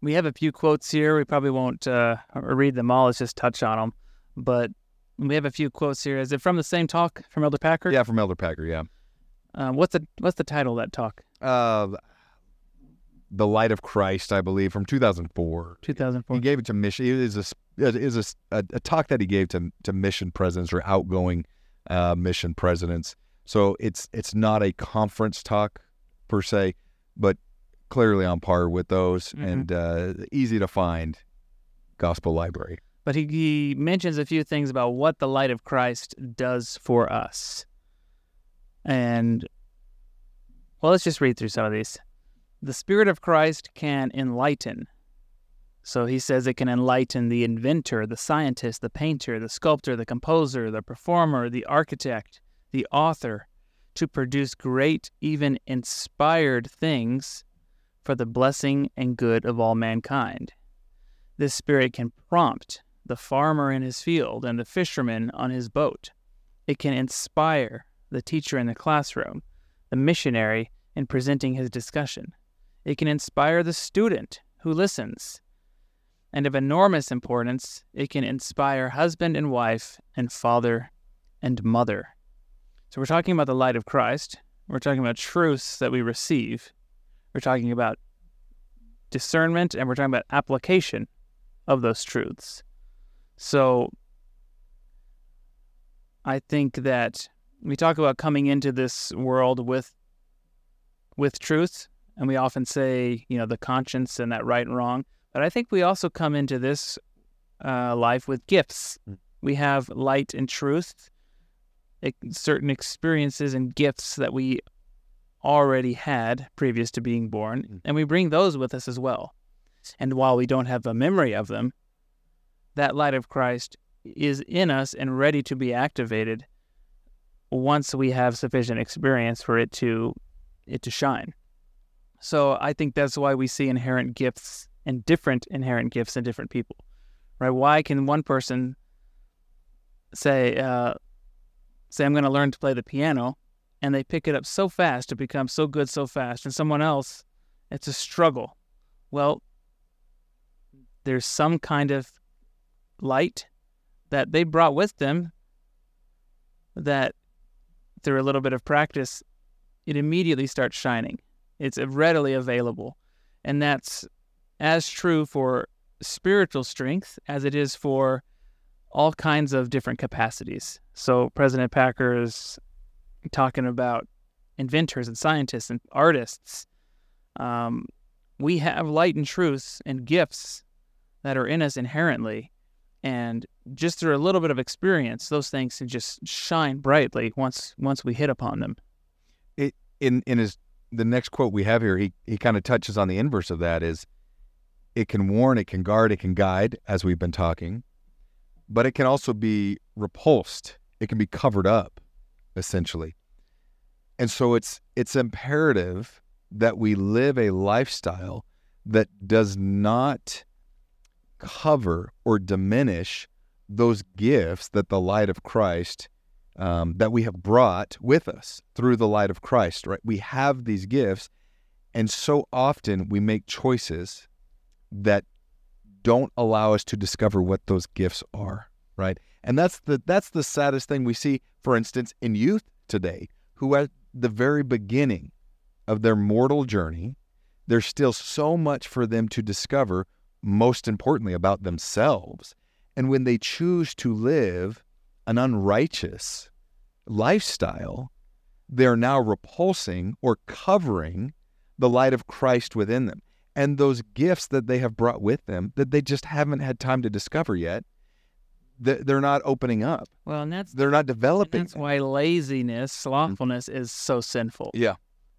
We have a few quotes here. We probably won't uh, read them all. Let's just touch on them. But we have a few quotes here. Is it from the same talk from Elder Packer? Yeah, from Elder Packer. Yeah. Uh, what's the What's the title of that talk? Uh, the Light of Christ, I believe, from 2004. 2004. He gave it to mission. It is a is a, a, a talk that he gave to to mission presidents or outgoing uh, mission presidents. So it's it's not a conference talk per se, but clearly on par with those mm-hmm. and uh, easy to find. Gospel Library. But he, he mentions a few things about what the light of Christ does for us. And well, let's just read through some of these. The Spirit of Christ can enlighten. So he says it can enlighten the inventor, the scientist, the painter, the sculptor, the composer, the performer, the architect, the author, to produce great, even inspired things for the blessing and good of all mankind. This Spirit can prompt the farmer in his field and the fisherman on his boat. It can inspire the teacher in the classroom, the missionary in presenting his discussion. It can inspire the student who listens. And of enormous importance, it can inspire husband and wife and father and mother. So we're talking about the light of Christ. We're talking about truths that we receive. We're talking about discernment and we're talking about application of those truths. So I think that we talk about coming into this world with with truth, and we often say, you know, the conscience and that right and wrong. But I think we also come into this uh, life with gifts. Mm. We have light and truth, certain experiences and gifts that we already had previous to being born, Mm. and we bring those with us as well. And while we don't have a memory of them, that light of Christ is in us and ready to be activated once we have sufficient experience for it to it to shine. So I think that's why we see inherent gifts and different inherent gifts in different people. Right? Why can one person say uh, say I'm going to learn to play the piano and they pick it up so fast it becomes so good so fast and someone else it's a struggle. Well, there's some kind of light that they brought with them that through a little bit of practice it immediately starts shining it's readily available and that's as true for spiritual strength as it is for all kinds of different capacities so president packer is talking about inventors and scientists and artists um, we have light and truth and gifts that are in us inherently and just through a little bit of experience those things can just shine brightly once once we hit upon them in in his the next quote we have here, he he kind of touches on the inverse of that is it can warn, it can guard, it can guide, as we've been talking, but it can also be repulsed. It can be covered up, essentially. And so it's it's imperative that we live a lifestyle that does not cover or diminish those gifts that the light of Christ um, that we have brought with us through the light of Christ, right? We have these gifts, and so often we make choices that don't allow us to discover what those gifts are, right? And that's the that's the saddest thing we see, for instance, in youth today, who the very beginning of their mortal journey, there's still so much for them to discover, most importantly about themselves. And when they choose to live an unrighteous lifestyle, they're now repulsing or covering the light of Christ within them. And those gifts that they have brought with them that they just haven't had time to discover yet, they're not opening up. well and that's They're not developing. that's why laziness slothfulness is so sinful Yeah.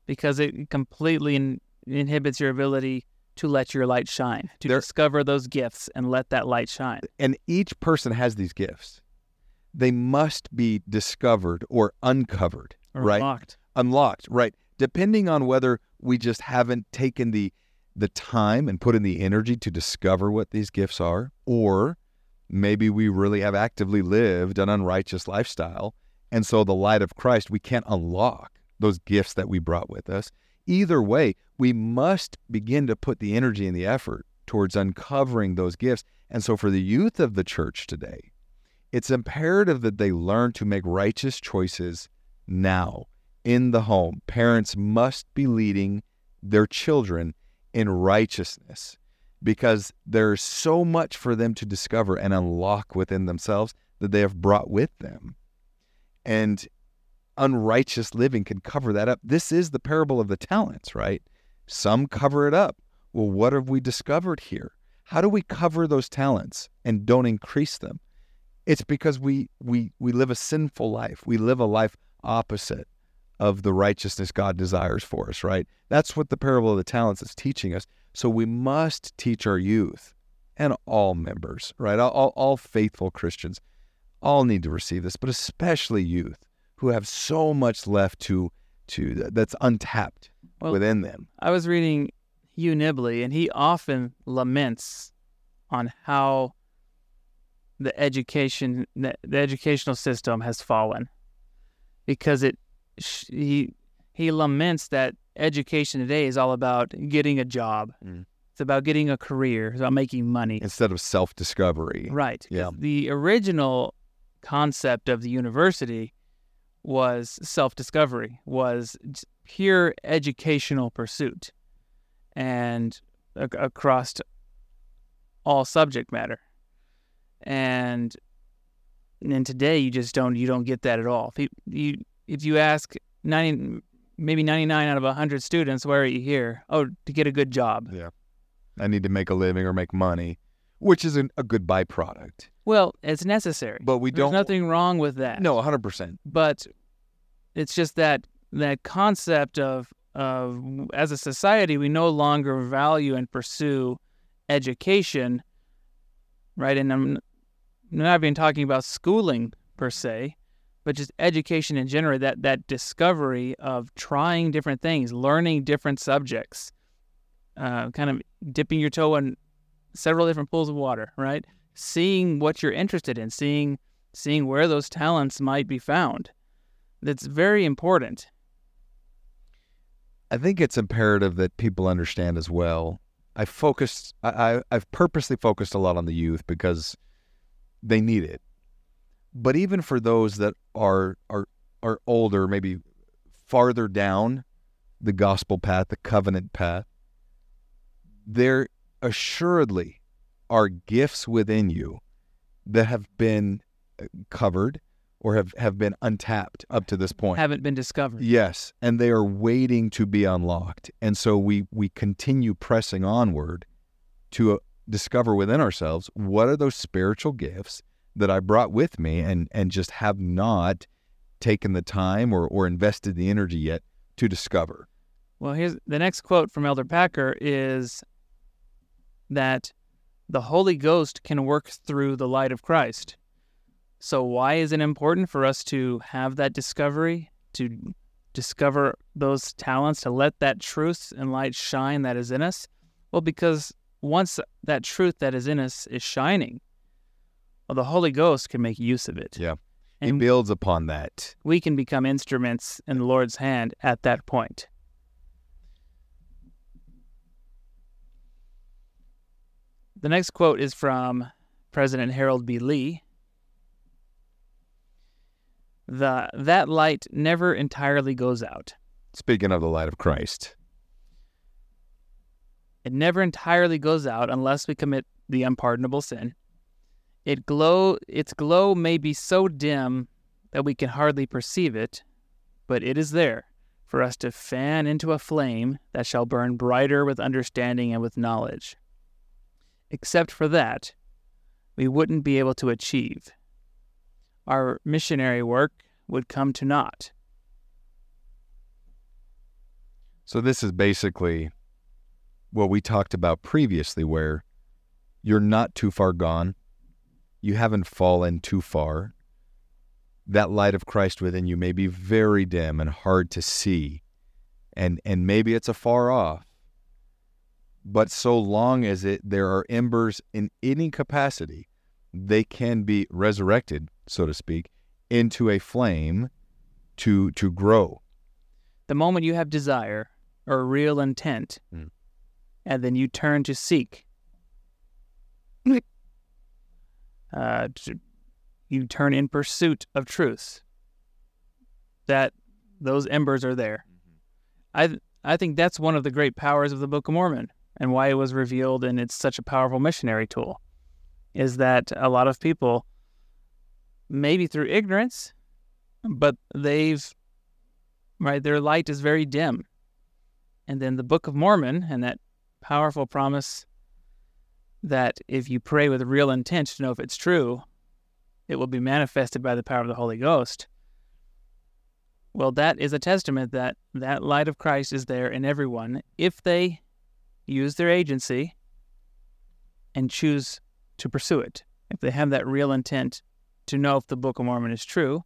because it completely in, inhibits your ability to let your light shine to discover those gifts and let that light shine And each person has these gifts. They must be discovered or uncovered, or right? locked unlocked, right? Depending on whether we just haven't taken the the time and put in the energy to discover what these gifts are, or maybe we really have actively lived an unrighteous lifestyle, and so the light of Christ we can't unlock those gifts that we brought with us. Either way, we must begin to put the energy and the effort towards uncovering those gifts. And so for the youth of the church today, it's imperative that they learn to make righteous choices now in the home. Parents must be leading their children in righteousness because there's so much for them to discover and unlock within themselves that they have brought with them. And unrighteous living can cover that up. This is the parable of the talents, right? Some cover it up. Well, what have we discovered here? How do we cover those talents and don't increase them? It's because we we we live a sinful life. We live a life opposite of the righteousness God desires for us, right? That's what the parable of the talents is teaching us. So we must teach our youth and all members, right? All, all, all faithful Christians all need to receive this, but especially youth who have so much left to to that's untapped Well- within them. I was reading Hugh Nibley, and he often laments on how the education the, the educational system has fallen because it he he laments that education today is all about getting a job. Mm. It's about getting a career. It's about making money. Instead of self-discovery. Right. Yeah. The original concept of the university was self-discovery, was pure educational pursuit, and ac- across all subject matter. And and today you just don't you don't get that at all. You, you if you ask 90 maybe 99 out of 100 students why are you here? Oh, to get a good job. Yeah. I need to make a living or make money, which is an, a good byproduct. Well, it's necessary. But we There's don't nothing wrong with that. No, 100%. but it's just that that concept of of as a society we no longer value and pursue education right and i'm not even talking about schooling per se but just education in general that that discovery of trying different things learning different subjects uh, kind of dipping your toe in several different pools of water right seeing what you're interested in seeing seeing where those talents might be found that's very important. I think it's imperative that people understand as well. I focused, I, I, I've purposely focused a lot on the youth because they need it. But even for those that are are are older, maybe farther down the gospel path, the covenant path, there assuredly are gifts within you that have been uh, covered or have, have been untapped up to this point. Haven't been discovered. Yes, and they are waiting to be unlocked. And so we we continue pressing onward to uh, discover within ourselves what are those spiritual gifts that I brought with me and and just have not taken the time or or invested the energy yet to discover. Well, here's the next quote from Elder Packer is that the Holy Ghost can work through the light of Christ. So, why is it important for us to have that discovery, to discover those talents, to let that truth and light shine that is in us? Well, because once that truth that is in us is shining, well, the Holy Ghost can make use of it. Yeah. And he builds upon that. we can become instruments in the Lord's hand at that point. The next quote is from President Harold B. Lee. The that light never entirely goes out. Speaking of the light of Christ. It never entirely goes out unless we commit the unpardonable sin. It glow its glow may be so dim that we can hardly perceive it, but it is there for us to fan into a flame that shall burn brighter with understanding and with knowledge. Except for that, we wouldn't be able to achieve. Our missionary work would come to naught. So this is basically what we talked about previously where you're not too far gone. You haven't fallen too far. That light of Christ within you may be very dim and hard to see. And and maybe it's afar off. But so long as it there are embers in any capacity, they can be resurrected, so to speak, into a flame to to grow. The moment you have desire or real intent, Mm. and then you turn to seek, uh, you turn in pursuit of truth. That those embers are there. I I think that's one of the great powers of the Book of Mormon and why it was revealed and it's such a powerful missionary tool is that a lot of people maybe through ignorance but they've right their light is very dim and then the Book of Mormon and that powerful promise that if you pray with real intent to know if it's true it will be manifested by the power of the Holy Ghost well, that is a testament that that light of Christ is there in everyone if they use their agency and choose to pursue it. If they have that real intent to know if the Book of Mormon is true,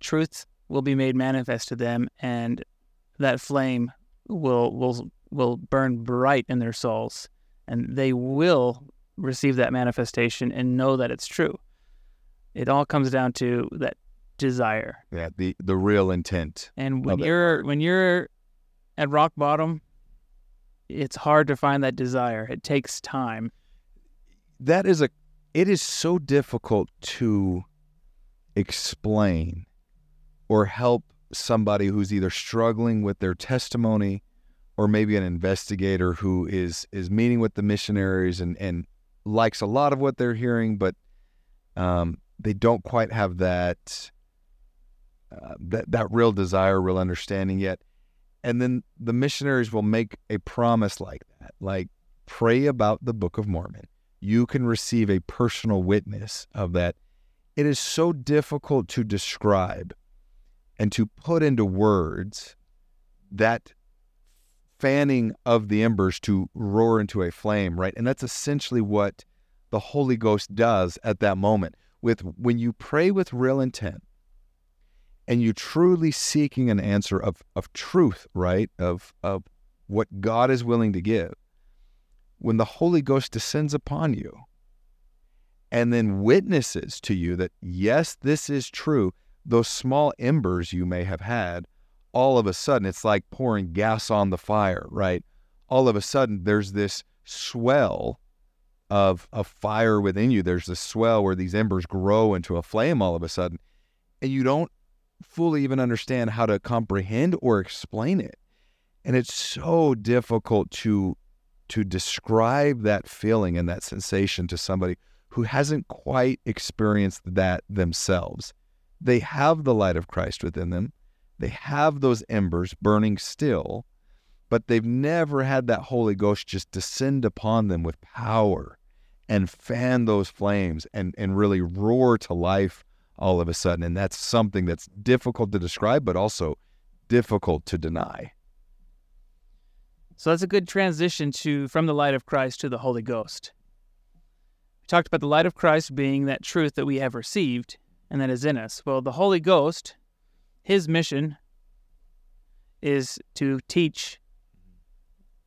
truth will be made manifest to them and that flame will will will burn bright in their souls and they will receive that manifestation and know that it's true. It all comes down to that desire. Yeah, the the real intent. And when you're when you're at rock bottom, it's hard to find that desire. It takes time. That is a it is so difficult to explain or help somebody who's either struggling with their testimony or maybe an investigator who is is meeting with the missionaries and and likes a lot of what they're hearing, but um, they don't quite have that uh, that that real desire, real understanding yet. And then the missionaries will make a promise like that, like pray about the Book of Mormon. You can receive a personal witness of that. It is so difficult to describe and to put into words that fanning of the embers to roar into a flame, right? And that's essentially what the Holy Ghost does at that moment. With when you pray with real intent and you truly seeking an answer of, of truth, right? Of of what God is willing to give. When the Holy Ghost descends upon you and then witnesses to you that yes, this is true, those small embers you may have had all of a sudden it's like pouring gas on the fire, right? All of a sudden there's this swell of a fire within you. There's this swell where these embers grow into a flame all of a sudden, and you don't fully even understand how to comprehend or explain it. And it's so difficult to to describe that feeling and that sensation to somebody who hasn't quite experienced that themselves. They have the light of Christ within them they have those embers burning still, but they've never had that Holy Ghost just descend upon them with power and fan those flames and, and really roar to life all of a sudden. And that's something that's difficult to describe, but also difficult to deny. So that's a good transition to from the light of Christ to the Holy Ghost. We talked about the light of Christ being that truth that we have received and that is in us. Well, the Holy Ghost his mission is to teach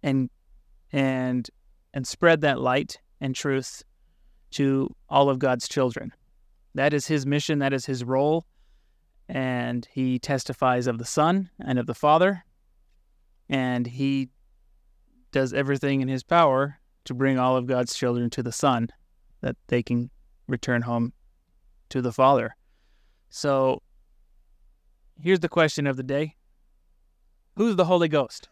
and and and spread that light and truth to all of God's children. That is his mission, that is his role, and he testifies of the Son and of the Father, and he does everything in his power to bring all of God's children to the Son that they can return home to the Father. So here's the question of the day Who's the Holy Ghost?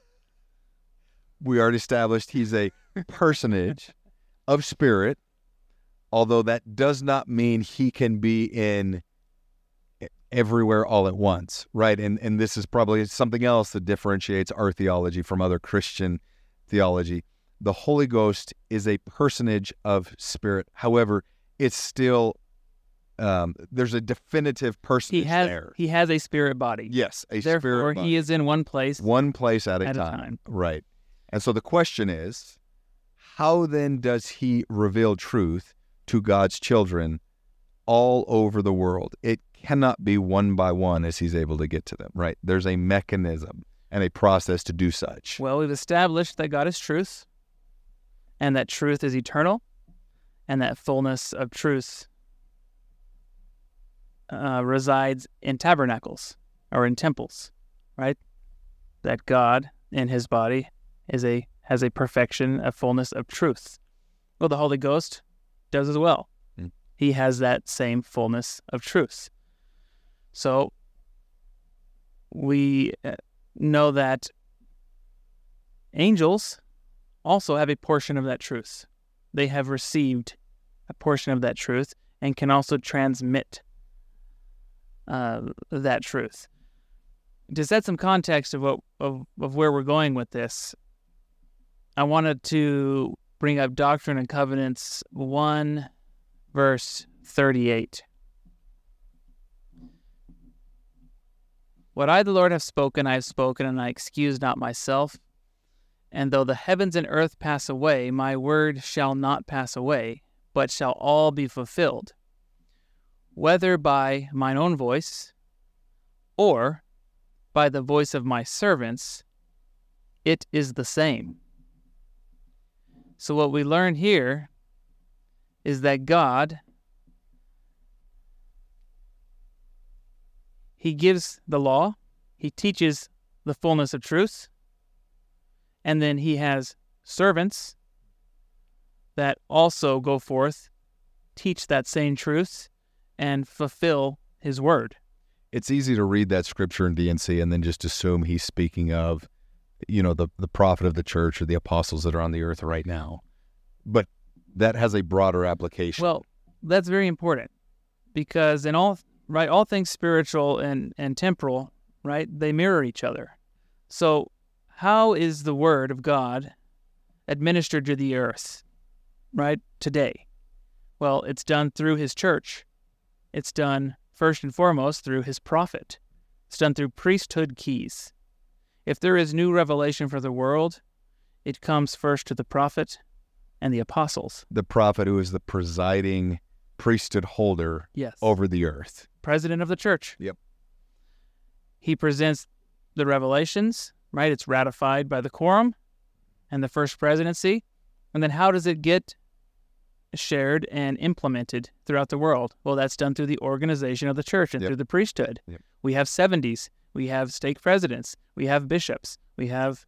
We already established he's a personage of spirit, although that does not mean he can be in everywhere all at once, right? And and this is probably something else that differentiates our theology from other Christian theology. The Holy Ghost is a personage of spirit. However, it's still um, there's a definitive person he has, there. He has a spirit body. Yes, a Therefore, spirit body. he is in one place. One place at, a, at time. a time. Right. And so the question is, how then does he reveal truth to God's children all over the world? It cannot be one by one as he's able to get to them, right? There's a mechanism and a process to do such. Well, we've established that God is truth and that truth is eternal and that fullness of truth uh, resides in tabernacles or in temples, right? That God in His body is a has a perfection, a fullness of truth. Well, the Holy Ghost does as well. Mm. He has that same fullness of truth. So we uh, know that angels also have a portion of that truth. They have received a portion of that truth and can also transmit uh, that truth. To set some context of what of, of where we're going with this, I wanted to bring up Doctrine and Covenants one, verse thirty-eight. What I, the Lord, have spoken, I have spoken, and I excuse not myself. And though the heavens and earth pass away, my word shall not pass away, but shall all be fulfilled whether by mine own voice or by the voice of my servants, it is the same. So, what we learn here is that God, He gives the law, He teaches the fullness of truth, and then He has servants that also go forth, teach that same truth, and fulfill his word. It's easy to read that scripture in D&C and then just assume he's speaking of you know, the the prophet of the church or the apostles that are on the earth right now. But that has a broader application. Well, that's very important because in all right, all things spiritual and and temporal, right, they mirror each other. So, how is the word of God administered to the earth, right, today? Well, it's done through his church. It's done first and foremost through his prophet. It's done through priesthood keys. If there is new revelation for the world, it comes first to the prophet and the apostles. the prophet who is the presiding priesthood holder Yes. over the earth. president of the church. Yep. He presents the revelations, right? It's ratified by the quorum and the first presidency. And then how does it get shared and implemented throughout the world? Well, that's done through the organization of the church and Yep. through the priesthood. Yep. We have 70s, we have stake presidents, we have bishops, we have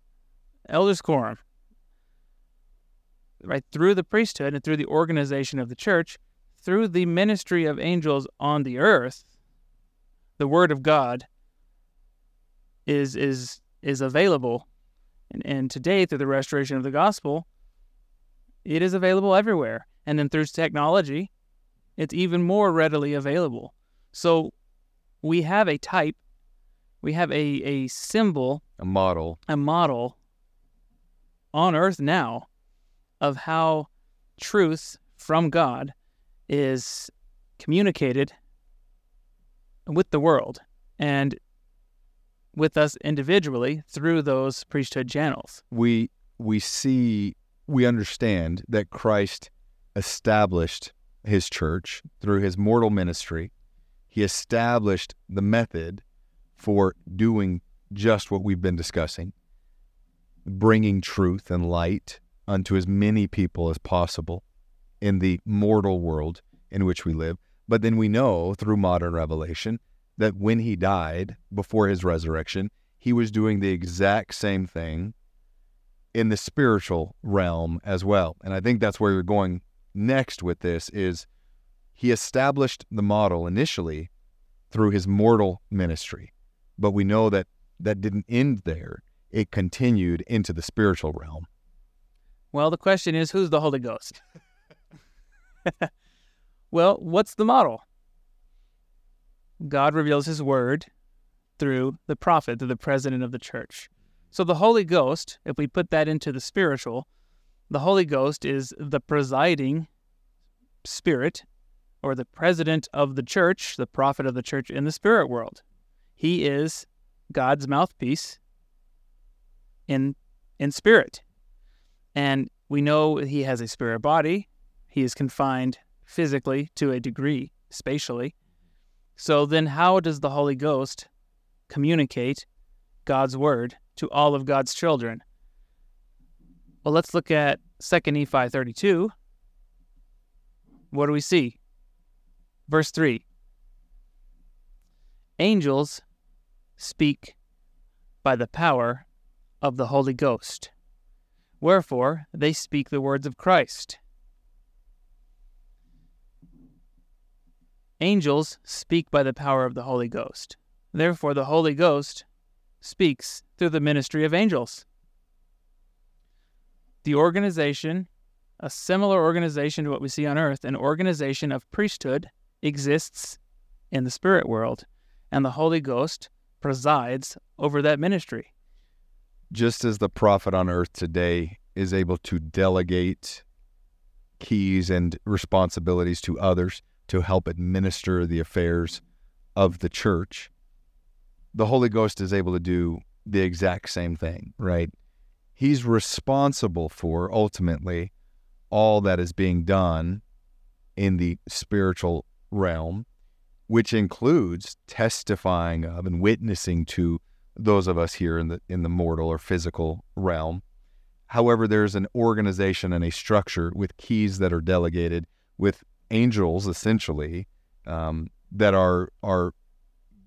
elders quorum. Right through the priesthood and through the organization of the church, through the ministry of angels on the earth, the word of God is is is available. And, and today, through the restoration of the gospel, it is available everywhere. And then through technology, it's even more readily available. So we have a type, we have a, a symbol, A model. a model on earth now of how truth from God is communicated with the world and with us individually through those priesthood channels. We we see we understand that Christ established his church through his mortal ministry. He established the method for doing just what we've been discussing, bringing truth and light unto as many people as possible in the mortal world in which we live. But then we know through modern revelation that when he died before his resurrection, he was doing the exact same thing in the spiritual realm as well. And I think that's where you're going next with this is he established the model initially through his mortal ministry. But we know that that didn't end there. It continued into the spiritual realm. Well, the question is who's the Holy Ghost? well, what's the model? God reveals his word through the prophet, through the president of the church. So the Holy Ghost, if we put that into the spiritual, the Holy Ghost is the presiding spirit or the president of the church, the prophet of the church in the spirit world. He is God's mouthpiece in in spirit. And we know he has a spirit body. He is confined physically to a degree, spatially. So then, how does the Holy Ghost communicate God's word to all of God's children? Well, let's look at 2 Nephi 32. What do we see? Verse 3 Angels speak by the power of the Holy Ghost. Wherefore they speak the words of Christ. Angels speak by the power of the Holy Ghost. Therefore, the Holy Ghost speaks through the ministry of angels. The organization, a similar organization to what we see on earth, an organization of priesthood, exists in the spirit world, and the Holy Ghost presides over that ministry. Just as the prophet on earth today is able to delegate keys and responsibilities to others to help administer the affairs of the church, the Holy Ghost is able to do the exact same thing, right? He's responsible for ultimately all that is being done in the spiritual realm, which includes testifying of and witnessing to those of us here in the in the mortal or physical realm. However, there's an organization and a structure with keys that are delegated, with angels essentially um, that are are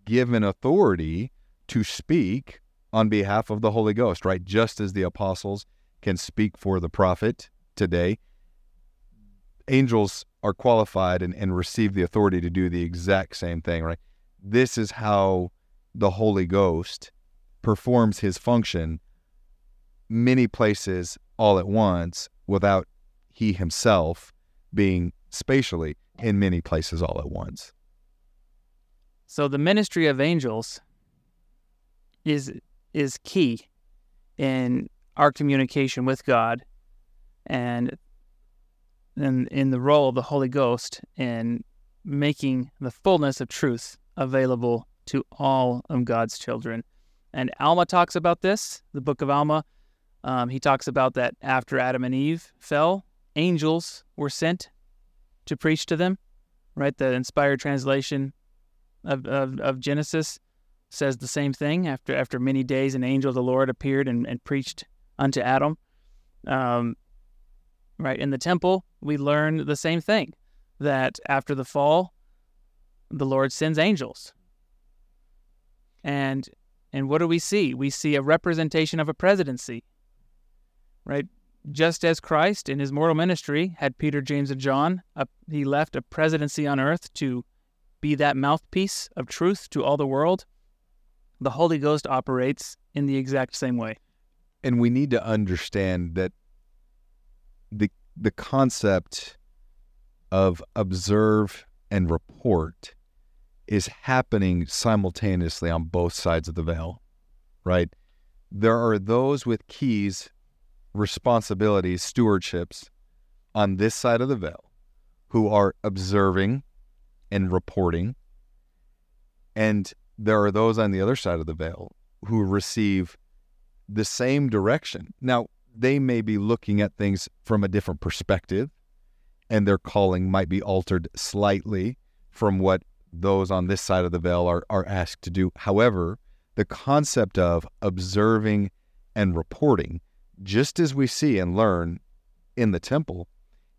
given authority to speak on behalf of the Holy Ghost, right? Just as the apostles can speak for the prophet today, angels are qualified and, and receive the authority to do the exact same thing, right? This is how the Holy Ghost performs his function many places all at once without he himself being spatially in many places all at once. So the ministry of angels is is key in our communication with God and in, in the role of the Holy Ghost in making the fullness of truth available to all of God's children. And Alma talks about this, the book of Alma. Um, he talks about that after Adam and Eve fell, angels were sent to preach to them, right? The inspired translation of, of, of Genesis says the same thing. After after many days, an angel of the Lord appeared and, and preached unto Adam. Um, right in the temple, we learn the same thing that after the fall, the Lord sends angels. And and what do we see? We see a representation of a presidency. Right? Just as Christ in his mortal ministry had Peter, James, and John, a, he left a presidency on earth to be that mouthpiece of truth to all the world. The Holy Ghost operates in the exact same way. And we need to understand that the the concept of observe and report is happening simultaneously on both sides of the veil, right? There are those with keys, responsibilities, stewardships on this side of the veil who are observing and reporting. And there are those on the other side of the veil who receive the same direction. Now, they may be looking at things from a different perspective, and their calling might be altered slightly from what those on this side of the veil are, are asked to do. However, the concept of observing and reporting, just as we see and learn in the temple,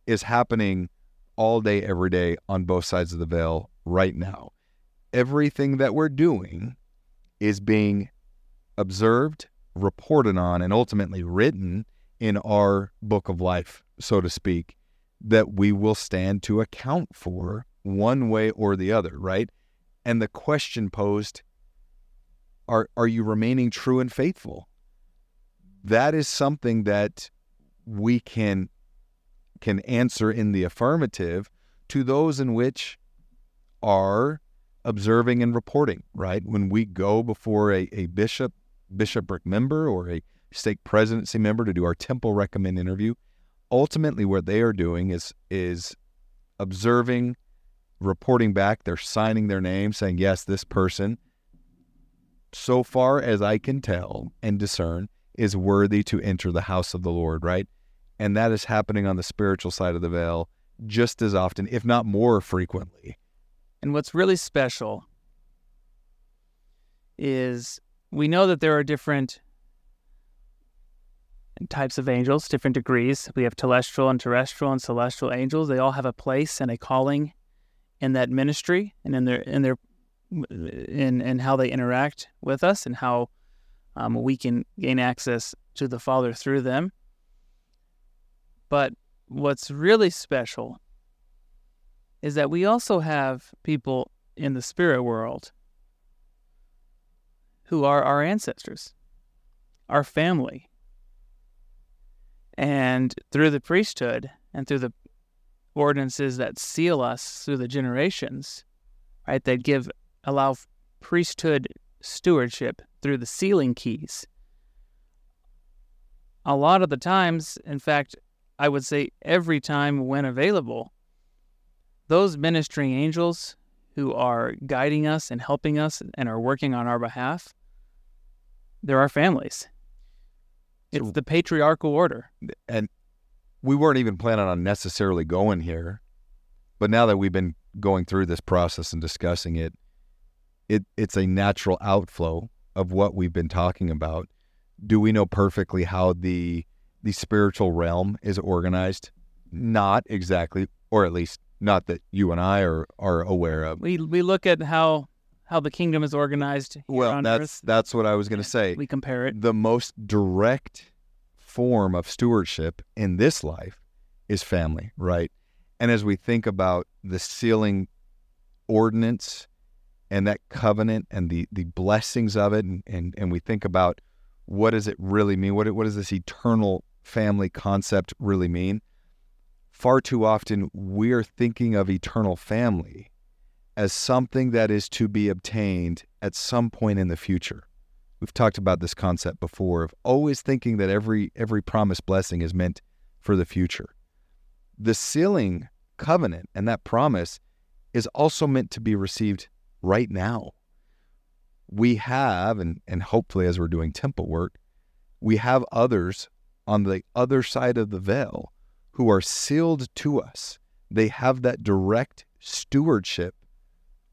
is happening all day, every day on both sides of the veil right now. Everything that we're doing is being observed, reported on, and ultimately written in our book of life, so to speak, that we will stand to account for one way or the other, right? And the question posed are, are you remaining true and faithful? That is something that we can can answer in the affirmative to those in which are observing and reporting, right? When we go before a, a bishop, bishopric member or a stake presidency member to do our temple recommend interview, ultimately what they are doing is is observing, reporting back, they're signing their name saying, yes, this person, so far as I can tell and discern, is worthy to enter the house of the Lord, right? And that is happening on the spiritual side of the veil just as often, if not more frequently. And what's really special is we know that there are different types of angels, different degrees. We have telestial and terrestrial and celestial angels. They all have a place and a calling in that ministry and in their in their in in how they interact with us and how um, we can gain access to the Father through them. But what's really special is that we also have people in the spirit world who are our ancestors, our family. And through the priesthood and through the ordinances that seal us through the generations, right, that give, allow priesthood stewardship through the sealing keys. A lot of the times, in fact, I would say every time when available, those ministering angels who are guiding us and helping us and are working on our behalf, they're our families. It's so, the patriarchal order. And we weren't even planning on necessarily going here, but now that we've been going through this process and discussing it, it it's a natural outflow of what we've been talking about. Do we know perfectly how the the spiritual realm is organized? Not exactly, or at least not that you and I are are aware of. We we look at how how the kingdom is organized. well, that's Earth. that's what I was going to say. We compare it. The most direct form of stewardship in this life is family, right? And as we think about the sealing ordinance and that covenant and the the blessings of it, and and, and we think about what does it really mean? What, what does this eternal family concept really mean? Far too often, we're thinking of eternal family as something that is to be obtained at some point in the future. We've talked about this concept before of always thinking that every every promised blessing is meant for the future. The sealing covenant and that promise is also meant to be received right now. We have, and, and hopefully as we're doing temple work, we have others on the other side of the veil who are sealed to us. They have that direct stewardship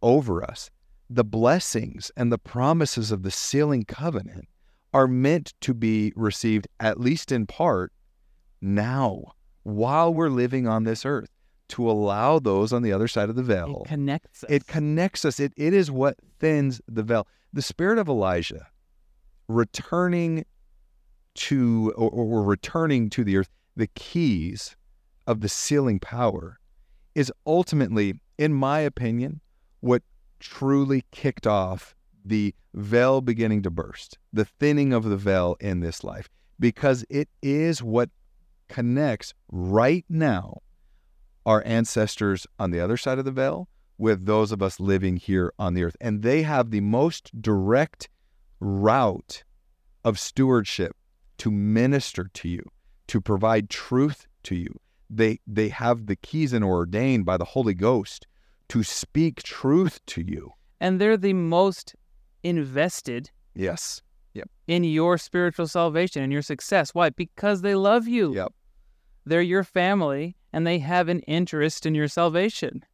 over us. The blessings and the promises of the sealing covenant are meant to be received, at least in part, now, while we're living on this earth, to allow those on the other side of the veil. It connects us. It connects us. It, it is what thins the veil. The spirit of Elijah returning to, or, or returning to the earth, the keys of the sealing power is ultimately, in my opinion, what truly kicked off the veil beginning to burst, the thinning of the veil in this life, because it is what connects right now our ancestors on the other side of the veil with those of us living here on the earth. And they have the most direct route of stewardship to minister to you, to provide truth to you. They, they have the keys and are ordained by the Holy Ghost to speak truth to you. And they're the most invested Yes. Yep. in your spiritual salvation and your success. Why? Because they love you. Yep. They're your family and they have an interest in your salvation.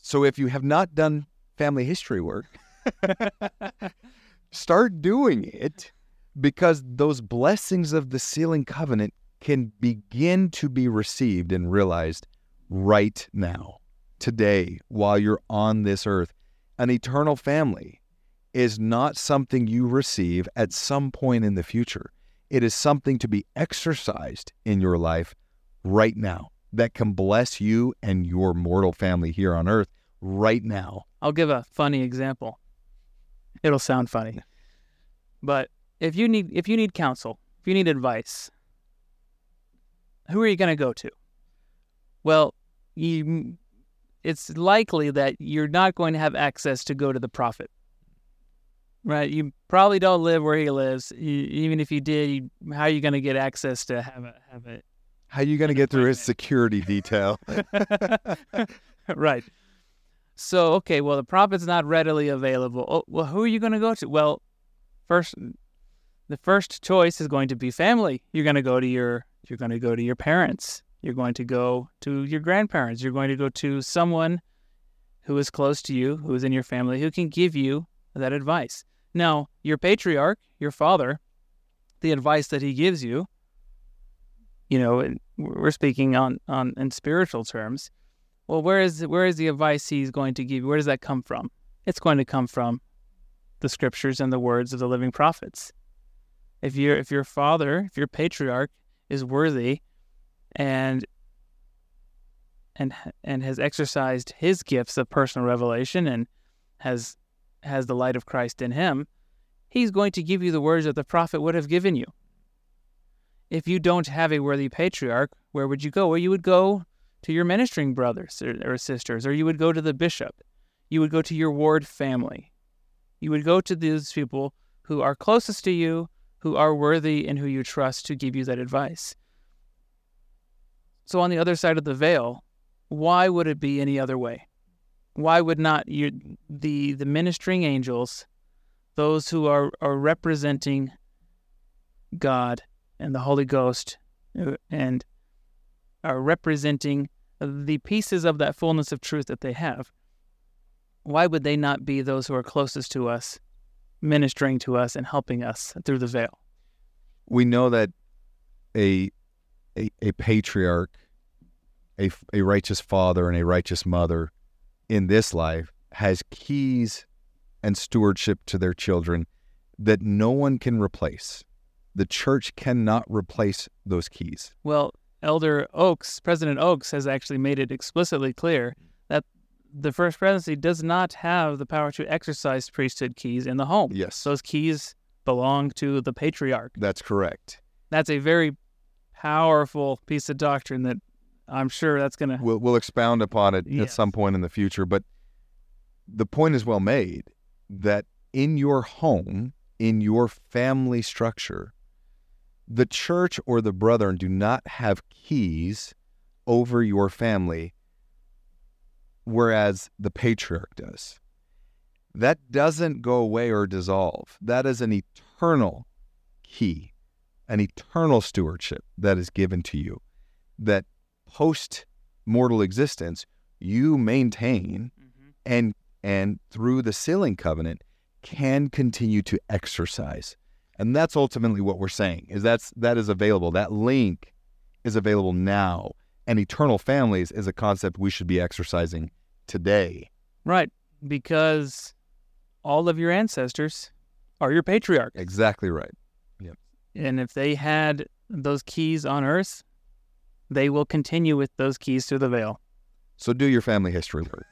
So if you have not done family history work, start doing it because those blessings of the sealing covenant can begin to be received and realized right now, today, while you're on this earth. An eternal family is not something you receive at some point in the future. It is something to be exercised in your life right now that can bless you and your mortal family here on earth right now. I'll give a funny example. It'll sound funny. But if you need if you need counsel, if you need advice, who are you going to go to? Well, you it's likely that you're not going to have access to go to the prophet. Right? You probably don't live where he lives. You, even if you did, you, how are you going to get access to have a have a How are you going to get through his security detail? right. So, okay, well, the prophet's not readily available. Oh, well, who are you going to go to? Well, first, the first choice is going to be family. You're going to go to your, you're going to go to your parents. You're going to go to your grandparents. You're going to go to someone who is close to you, who is in your family, who can give you that advice. Now, your patriarch, your father, the advice that he gives you, you know, we're speaking on, on in spiritual terms. Well, where is where is the advice he's going to give you? Where does that come from? It's going to come from the scriptures and the words of the living prophets. If your if your father, if your patriarch is worthy and and and has exercised his gifts of personal revelation and has has the light of Christ in him, he's going to give you the words that the prophet would have given you. If you don't have a worthy patriarch, where would you go? Well, you would go to your ministering brothers or, or sisters, or you would go to the bishop. You would go to your ward family. You would go to these people who are closest to you, who are worthy, and who you trust to give you that advice. So, on the other side of the veil, why would it be any other way? Why would not the the ministering angels, those who are, are representing God and the Holy Ghost, uh, and are representing the pieces of that fullness of truth that they have, why would they not be those who are closest to us, ministering to us and helping us through the veil? we know that a a, a patriarch, a, a righteous father, and a righteous mother in this life has keys and stewardship to their children that no one can replace. The church cannot replace those keys. Well, Elder Oaks, President Oaks, has actually made it explicitly clear the First Presidency does not have the power to exercise priesthood keys in the home. Yes. Those keys belong to the patriarch. That's correct. That's a very powerful piece of doctrine that I'm sure that's going to. We'll, we'll expound upon it at some point in the future. But the point is well made that in your home, in your family structure, the church or the brethren do not have keys over your family, whereas the patriarch does. That doesn't go away or dissolve. That is an eternal key, an eternal stewardship that is given to you that post mortal existence you maintain mm-hmm. and and through the sealing covenant can continue to exercise and that's ultimately what we're saying is that's that is available that link is available now and eternal families is a concept we should be exercising today Right. Because all of your ancestors are your patriarchs. exactly right Yep. And if they had those keys on earth, they will continue with those keys through the veil. so do your family history work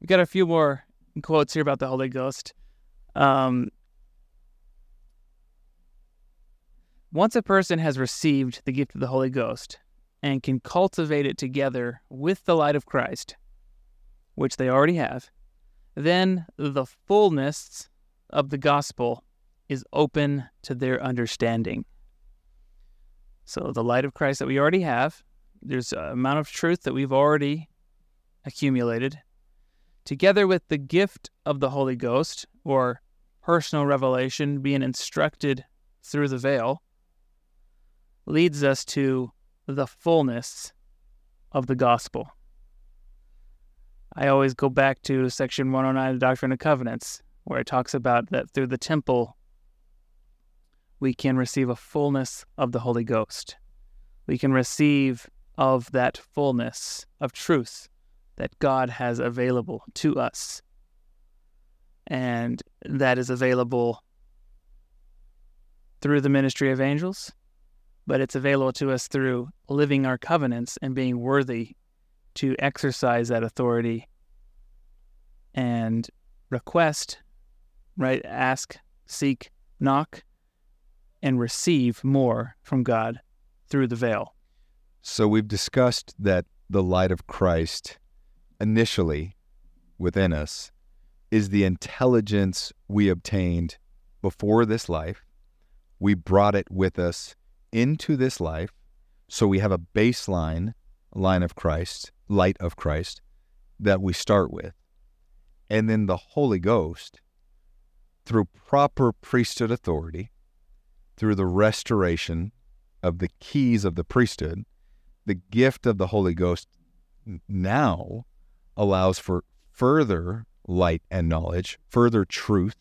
We've got a few more quotes here about the Holy Ghost. Um, once a person has received the gift of the Holy Ghost and can cultivate it together with the light of Christ, which they already have, then the fullness of the gospel is open to their understanding. So, the light of Christ that we already have, there's an amount of truth that we've already accumulated together with the gift of the Holy Ghost, or personal revelation, being instructed through the veil, leads us to the fullness of the gospel. I always go back to section 109 of the Doctrine and Covenants, where it talks about that through the temple we can receive a fullness of the Holy Ghost. We can receive of that fullness of truth that God has available to us. And that is available through the ministry of angels, but it's available to us through living our covenants and being worthy to exercise that authority and request, right? Ask, seek, knock, and receive more from God through the veil. So we've discussed that the light of Christ initially within us is the intelligence we obtained before this life. We brought it with us into this life. So we have a baseline line of Christ, light of Christ that we start with. And then the Holy Ghost, through proper priesthood authority, through the restoration of the keys of the priesthood, the gift of the Holy Ghost now allows for further light and knowledge, further truth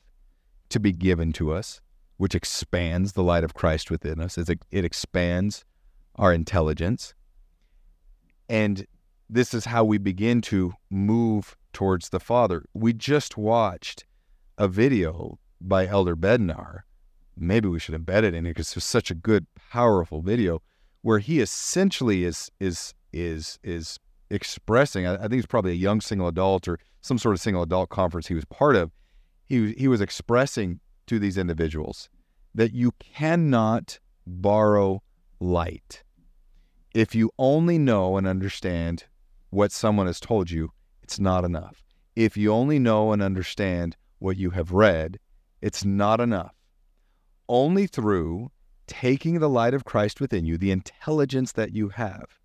to be given to us, which expands the light of Christ within us. It, it expands our intelligence. And this is how we begin to move towards the Father. We just watched a video by Elder Bednar. Maybe we should embed it in here because it's such a good, powerful video where he essentially is is is is expressing. I, I think it's probably a young single adult or some sort of single adult conference he was part of. He he was expressing to these individuals that you cannot borrow light. If you only know and understand what someone has told you, it's not enough. If you only know and understand what you have read, it's not enough. Only through taking the light of Christ within you, the intelligence that you have,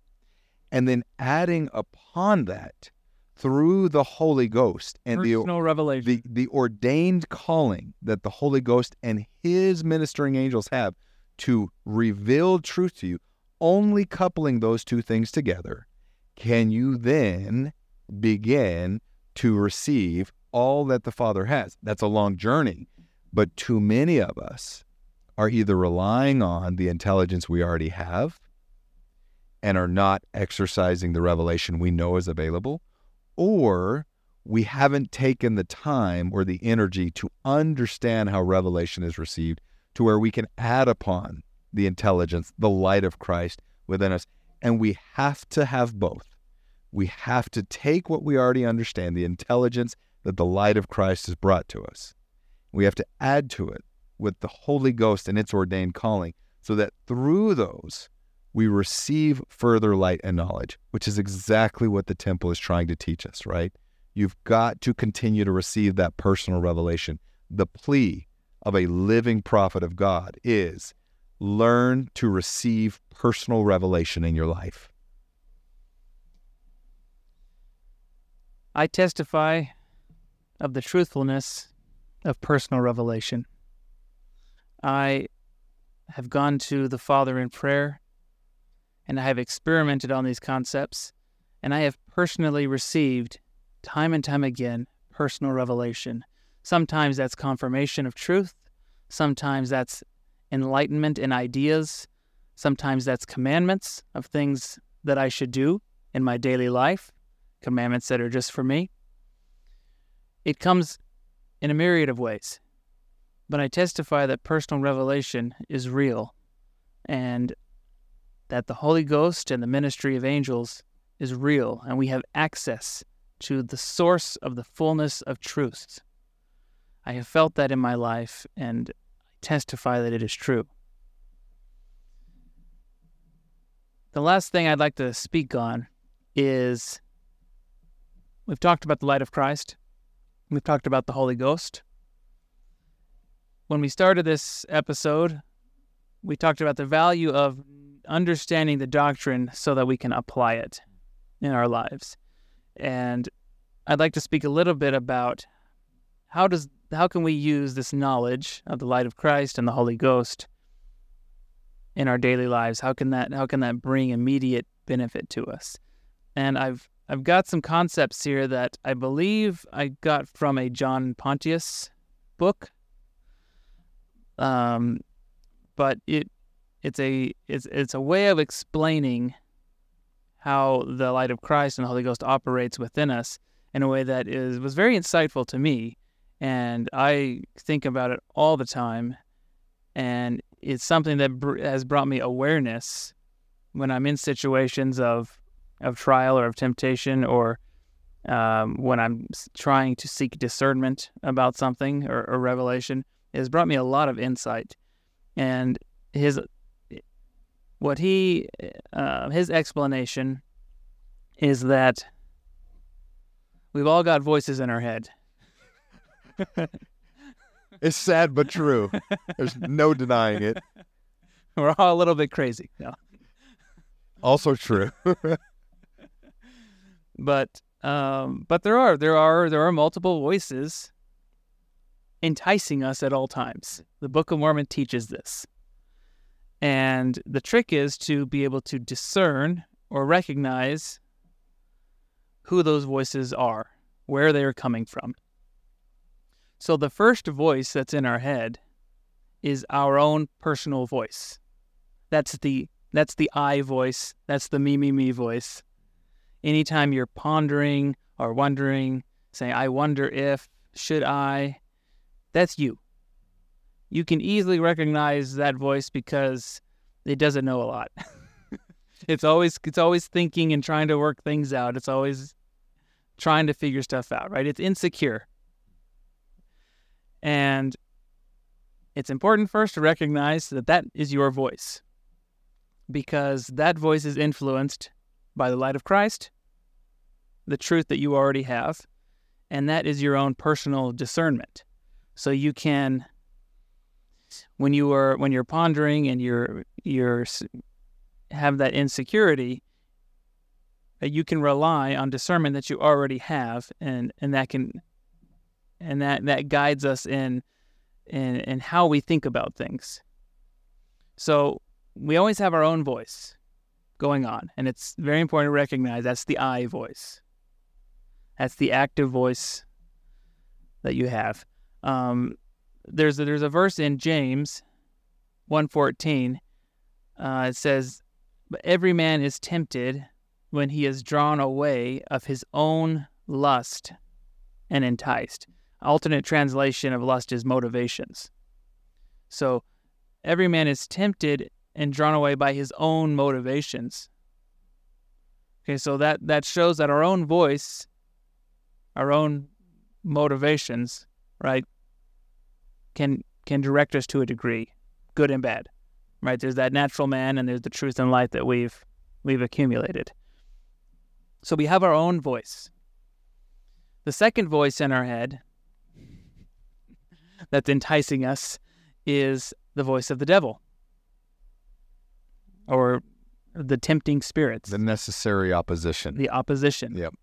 and then adding upon that through the Holy Ghost and the Personal revelation. the the ordained calling that the Holy Ghost and his ministering angels have to reveal truth to you, only coupling those two things together, can you then begin to receive all that the Father has. That's a long journey, but too many of us are either relying on the intelligence we already have and are not exercising the revelation we know is available, or we haven't taken the time or the energy to understand how revelation is received to where we can add upon the intelligence, the light of Christ within us. And we have to have both. We have to take what we already understand, the intelligence that the light of Christ has brought to us. We have to add to it with the Holy Ghost and its ordained calling so that through those we receive further light and knowledge, which is exactly what the temple is trying to teach us, right? You've got to continue to receive that personal revelation. The plea of a living prophet of God is learn to receive personal revelation in your life. I testify of the truthfulness of personal revelation. I have gone to the Father in prayer and I have experimented on these concepts and I have personally received time and time again personal revelation. Sometimes that's confirmation of truth, sometimes that's enlightenment in ideas, sometimes that's commandments of things that I should do in my daily life commandments that are just for me. It comes in a myriad of ways. But I testify that personal revelation is real and that the Holy Ghost and the ministry of angels is real, and we have access to the source of the fullness of truth. I have felt that in my life, and I testify that it is true. The last thing I'd like to speak on is We've talked about the light of Christ. We've talked about the Holy Ghost. When we started this episode, we talked about the value of understanding the doctrine so that we can apply it in our lives. And I'd like to speak a little bit about how does how can we use this knowledge of the light of Christ and the Holy Ghost in our daily lives? How can that how can that bring immediate benefit to us? And I've I've got some concepts here that I believe I got from a John Pontius book. Um, but it it's a it's it's a way of explaining how the light of Christ and the Holy Ghost operates within us in a way that is was very insightful to me, and I think about it all the time, and it's something that br- has brought me awareness when I'm in situations of of trial or of temptation or um, when I'm trying to seek discernment about something or, or revelation, it has brought me a lot of insight. And his what he uh, his explanation is that we've all got voices in our head. it's sad but true. There's no denying it. We're all a little bit crazy. No. Also true. but um, but there are there are there are multiple voices enticing us at all times. The Book of Mormon teaches this. And the trick is to be able to discern or recognize who those voices are, where they are coming from. So the first voice that's in our head is our own personal voice. That's the that's the I voice, that's the me me me voice anytime you're pondering or wondering, saying, I wonder if, should I, that's you. You can easily recognize that voice because it doesn't know a lot. it's always it's always thinking and trying to work things out. It's always trying to figure stuff out, right? It's insecure. And it's important first to recognize that that is your voice because that voice is influenced by the light of Christ the truth that you already have, and that is your own personal discernment. So you can, when you are when you're pondering and you're you're have that insecurity, uh, you can rely on discernment that you already have, and and that can, and that that guides us in in in how we think about things. So we always have our own voice going on, and it's very important to recognize that's the I voice. That's the active voice that you have. Um, there's a, there's a verse in James 1:14. Uh, it says, "But every man is tempted when he is drawn away of his own lust and enticed." Alternate translation of lust is motivations. So every man is tempted and drawn away by his own motivations. Okay, so that that shows that our own voice our own motivations, right, can can direct us to a degree, good and bad. Right? There's that natural man and there's the truth and light that we've we've accumulated. So we have our own voice. The second voice in our head that's enticing us is the voice of the devil or the tempting spirits, The necessary opposition. the opposition. Yep.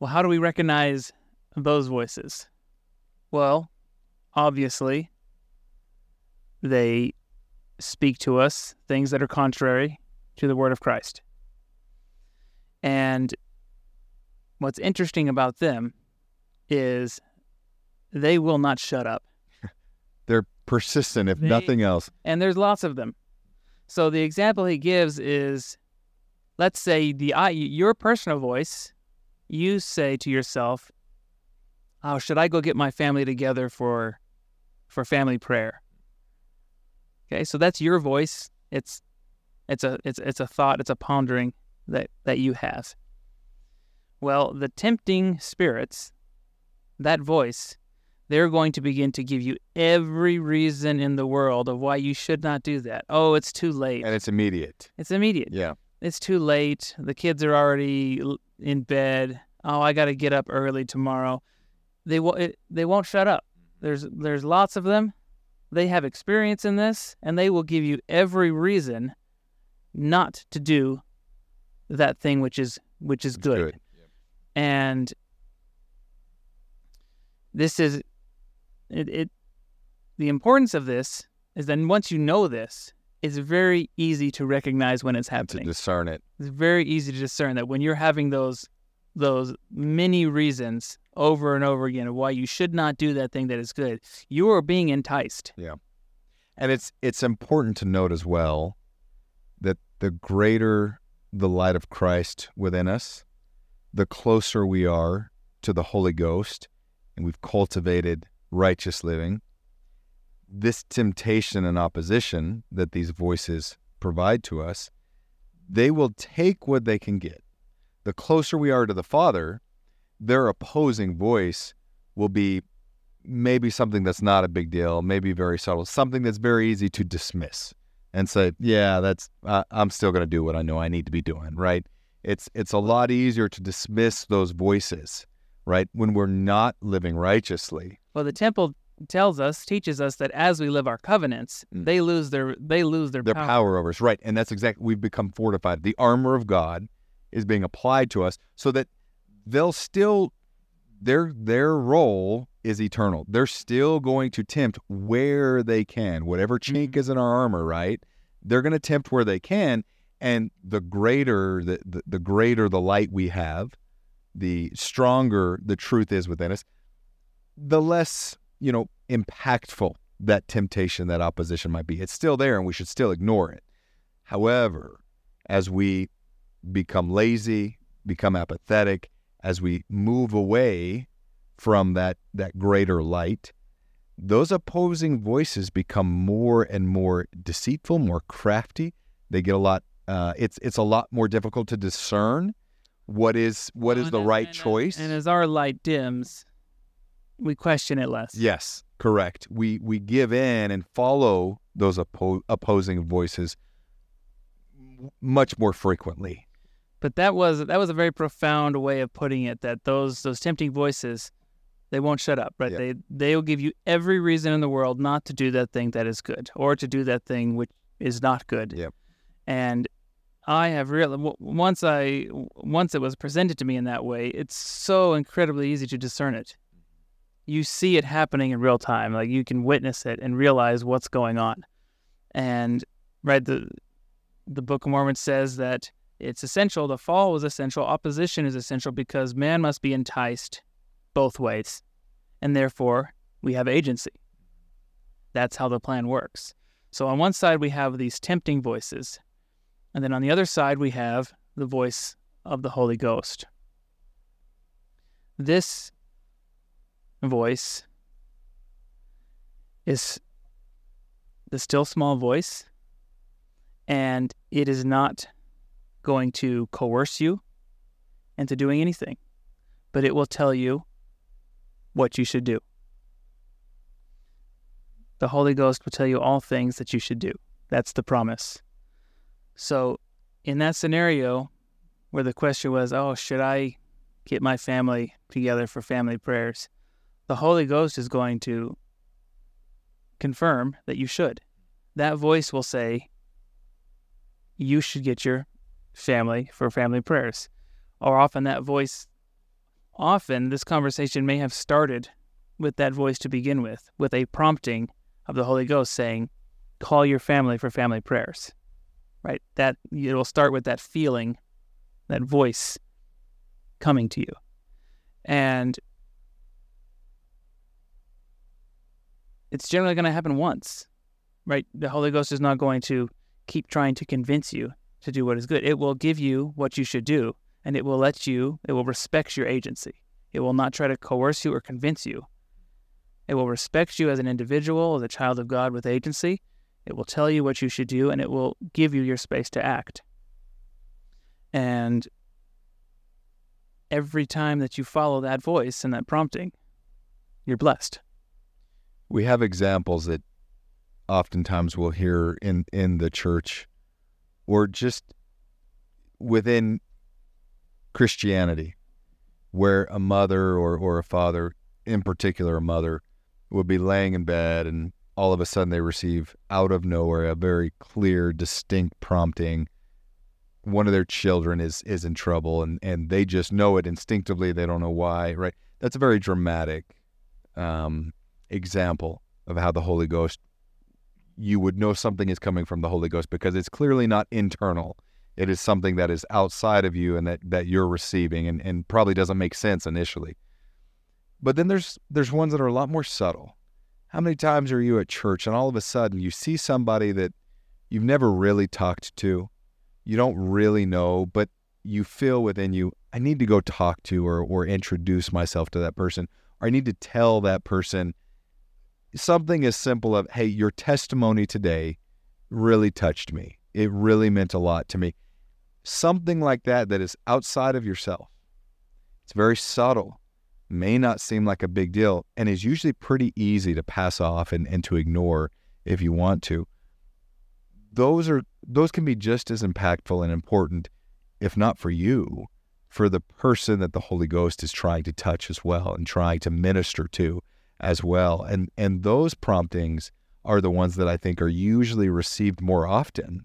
Well, how do we recognize those voices? Well, obviously, they speak to us things that are contrary to the word of Christ. And what's interesting about them is they will not shut up. They're persistent, if They- nothing else. and there's lots of them. So the example he gives is, let's say the I, your personal voice, you say to yourself, "Oh, should I go get my family together for, for family prayer?" Okay, so that's your voice. It's, it's a it's it's a thought. It's a pondering that that you have. Well, the tempting spirits, that voice, they're going to begin to give you every reason in the world of why you should not do that. Oh, it's too late. And it's immediate. It's immediate. Yeah. It's too late. The kids are already in bed. Oh, I got to get up early tomorrow. They will. It, they won't shut up. There's there's lots of them. They have experience in this, and they will give you every reason not to do that thing which is which is It's good. And this is it, it the importance of this is then once you know this, it's very easy to recognize when it's And to happening. discern it. It's very easy to discern that when you're having those those many reasons over and over again of why you should not do that thing that is good, you are being enticed. Yeah. And it's it's important to note as well that the greater the light of Christ within us, the closer we are to the Holy Ghost, and we've cultivated righteous living. This temptation and opposition that these voices provide to us, they will take what they can get. The closer we are to the Father, their opposing voice will be maybe something that's not a big deal, maybe very subtle, something that's very easy to dismiss and say, "Yeah, that's uh, I'm still going to do what I know I need to be doing." Right? It's it's a lot easier to dismiss those voices, right? When we're not living righteously. Well, the temple tells us, teaches us that as we live our covenants, Mm. they lose their they lose their, their power. power over us, right? And that's exactly we've become fortified. The armor of God is being applied to us so that they'll still their their role is eternal. They're still going to tempt where they can, whatever chink Mhm. is in our armor, right? They're going to tempt where they can, and the greater the, the the greater the light we have, the stronger the truth is within us, the less you know impactful that temptation, that opposition might be. It's still there, and we should still ignore it. However, as we become lazy, become apathetic, as we move away from that that greater light, those opposing voices become more and more deceitful, more crafty. They get a lot. Uh, it's it's a lot more difficult to discern what is what is And the as- right and choice. And as our light dims, we question it less. Yes, correct. We we give in and follow those oppo- opposing voices much more frequently. But that was that was a very profound way of putting it. That those those tempting voices, they won't shut up. Right? Yeah. They they will give you every reason in the world not to do that thing that is good, or to do that thing which is not good. Yep. And I have really once I once it was presented to me in that way, it's so incredibly easy to discern it. You see it happening in real time, like you can witness it and realize what's going on. And right, the the Book of Mormon says that it's essential. The fall was essential. Opposition is essential because man must be enticed both ways, and therefore we have agency. That's how the plan works. So on one side we have these tempting voices, and then on the other side we have the voice of the Holy Ghost. This voice is the still small voice, and it is not going to coerce you into doing anything, but it will tell you what you should do. The Holy Ghost will tell you all things that you should do. That's the promise. So, in that scenario where the question was, oh, should I get my family together for family prayers? The Holy Ghost is going to confirm that you should. That voice will say, you should get your family for family prayers. Or often that voice, often this conversation may have started with that voice to begin with, with a prompting of the Holy Ghost saying, call your family for family prayers. Right? That it'll start with that feeling, that voice coming to you. And it's generally going to happen once, right? The Holy Ghost is not going to keep trying to convince you to do what is good. It will give you what you should do, and it will let you, it will respect your agency. It will not try to coerce you or convince you. It will respect you as an individual, as a child of God with agency. It will tell you what you should do, and it will give you your space to act. And every time that you follow that voice and that prompting, you're blessed. We have examples that oftentimes we'll hear in in the church or just within Christianity where a mother or, or a father, in particular a mother, would be laying in bed and all of a sudden they receive out of nowhere a very clear, distinct prompting. One of their children is is in trouble and, and they just know it instinctively. They don't know why, right? That's a very dramatic um, example of how the Holy Ghost you would know something is coming from the Holy Ghost because it's clearly not internal. It is something that is outside of you and that, that you're receiving and, and probably doesn't make sense initially. But then there's there's ones that are a lot more subtle. How many times are you at church and all of a sudden you see somebody that you've never really talked to, you don't really know, but you feel within you, I need to go talk to or or introduce myself to that person, or I need to tell that person something as simple of, hey, your testimony today really touched me. It really meant a lot to me. Something like that that is outside of yourself. It's very subtle, may not seem like a big deal, and is usually pretty easy to pass off and, and to ignore if you want to. Those are those can be just as impactful and important, if not for you, for the person that the Holy Ghost is trying to touch as well and trying to minister to as well. And and those promptings are the ones that I think are usually received more often,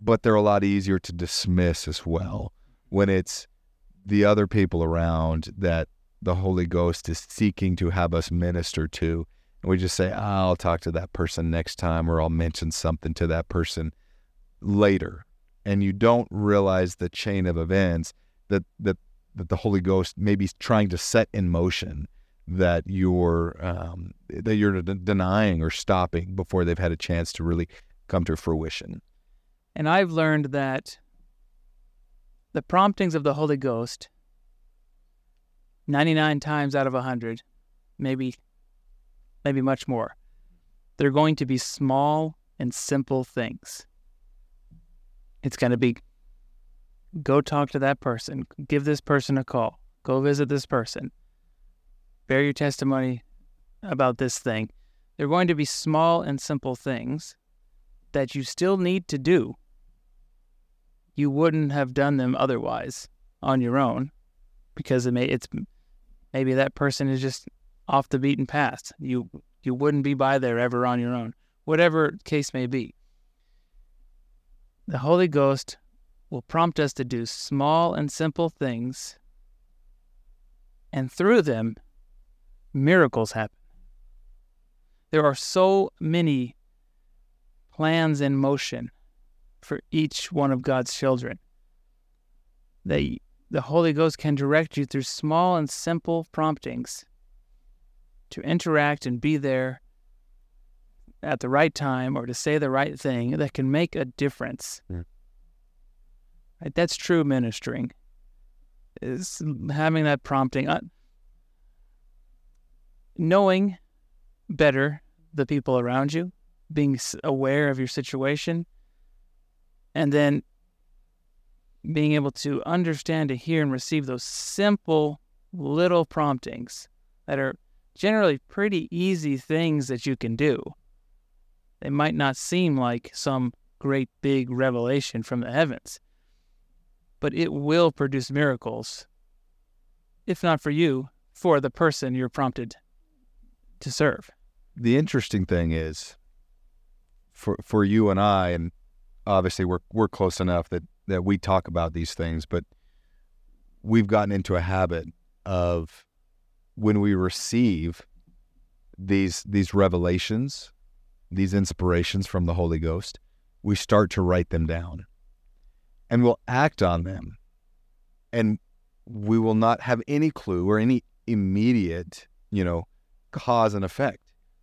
but they're a lot easier to dismiss as well when it's the other people around that the Holy Ghost is seeking to have us minister to. And we just say, oh, I'll talk to that person next time, or I'll mention something to that person later. And you don't realize the chain of events that, that, that the Holy Ghost may be trying to set in motion that you're um, that you're denying or stopping before they've had a chance to really come to fruition. And I've learned that the promptings of the Holy Ghost, 99 times out of 100, maybe maybe much more, they're going to be small and simple things. It's going to be go talk to that person, give this person a call, go visit this person bear your testimony about this thing. They're going to be small and simple things that you still need to do. You wouldn't have done them otherwise on your own because it may, it's maybe that person is just off the beaten path. You you wouldn't be by there ever on your own. Whatever case may be. The Holy Ghost will prompt us to do small and simple things and through them miracles happen. There are so many plans in motion for each one of God's children. That the Holy Ghost can direct you through small and simple promptings to interact and be there at the right time or to say the right thing that can make a difference. Mm. Right? That's true ministering. Is having that prompting. Knowing better the people around you, being aware of your situation, and then being able to understand, to hear, and receive those simple little promptings that are generally pretty easy things that you can do. They might not seem like some great big revelation from the heavens, but it will produce miracles, if not for you, for the person you're prompted to serve. The interesting thing is for for you and I and obviously we're we're close enough that that we talk about these things, but we've gotten into a habit of when we receive these these revelations, these inspirations from the Holy Ghost, we start to write them down. And we'll act on them. And we will not have any clue or any immediate, you know, cause and effect.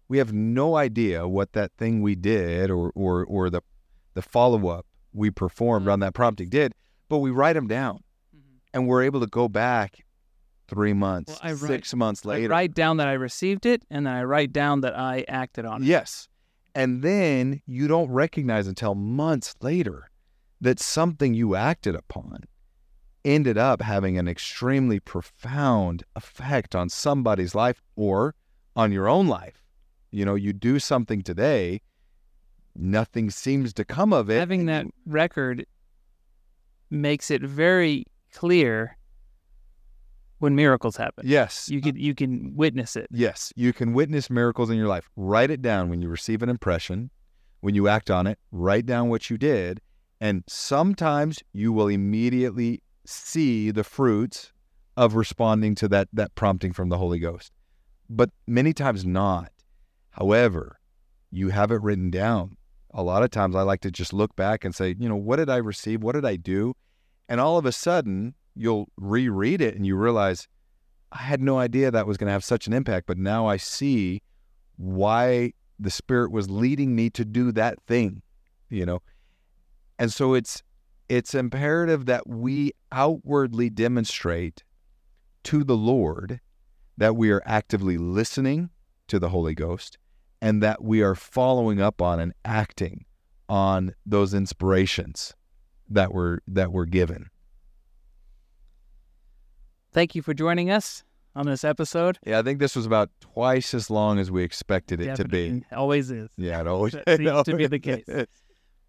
We have no idea what that thing we did or or or the the follow up we performed mm-hmm. on that prompting did, but we write them down, mm-hmm. and we're able to go back three months, Well, I write- six months I later. write down that I received it, and then I write down that I acted on it. Yes. And then you don't recognize until months later that something you acted upon ended up having an extremely profound effect on somebody's life or on your own life. You know, you do something today, nothing seems to come of it. Having that record makes it very clear when miracles happen. Yes. You uh can you can witness it. Yes, you can witness miracles in your life. Write it down when you receive an impression. When you act on it, write down what you did. And sometimes you will immediately see the fruits of responding to that, that prompting from the Holy Ghost. But many times not. However, you have it written down. A lot of times I like to just look back and say, you know, what did I receive? What did I do? And all of a sudden, you'll reread it and you realize, I had no idea that was going to have such an impact, but now I see why the Spirit was leading me to do that thing, you know. And so it's it's imperative that we outwardly demonstrate to the Lord that we are actively listening to the Holy Ghost and that we are following up on and acting on those inspirations that were that were given. Thank you for joining us on this episode. Yeah, I think this was about twice as long as we expected it to be. Definitely. Always is. Yeah, it always That seems to be the case.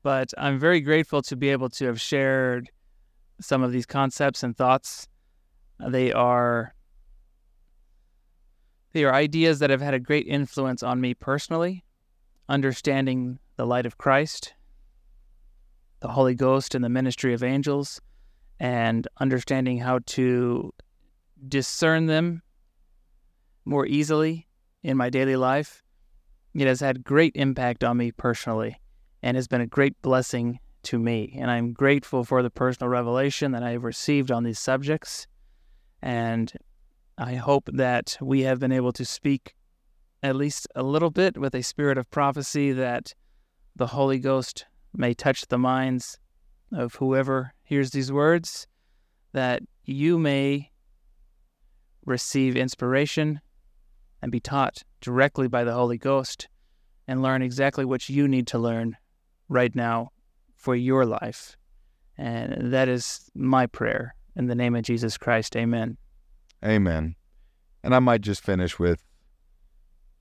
But I'm very grateful to be able to have shared some of these concepts and thoughts. They are they are ideas that have had a great influence on me personally, understanding the light of Christ, the Holy Ghost and the ministry of angels, and understanding how to discern them more easily in my daily life. It has had great impact on me personally and has been a great blessing to me. And I'm grateful for the personal revelation that I have received on these subjects. And I hope that we have been able to speak at least a little bit with a spirit of prophecy that the Holy Ghost may touch the minds of whoever hears these words, that you may receive inspiration and be taught directly by the Holy Ghost and learn exactly what you need to learn right now for your life. And that is my prayer. In the name of Jesus Christ, amen. Amen. And I might just finish with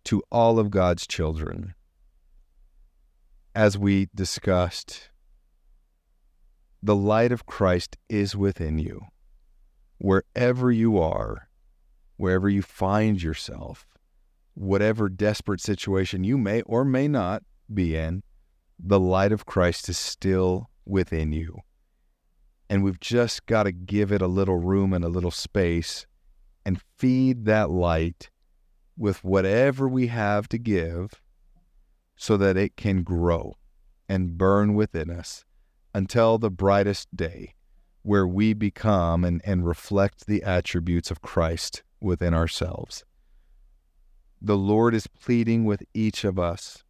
to all of God's children, as we discussed, the light of Christ is within you. Wherever you are, wherever you find yourself, whatever desperate situation you may or may not be in, the light of Christ is still within you. And we've just got to give it a little room and a little space and feed that light with whatever we have to give so that it can grow and burn within us until the brightest day where we become and, and reflect the attributes of Christ within ourselves. The Lord is pleading with each of us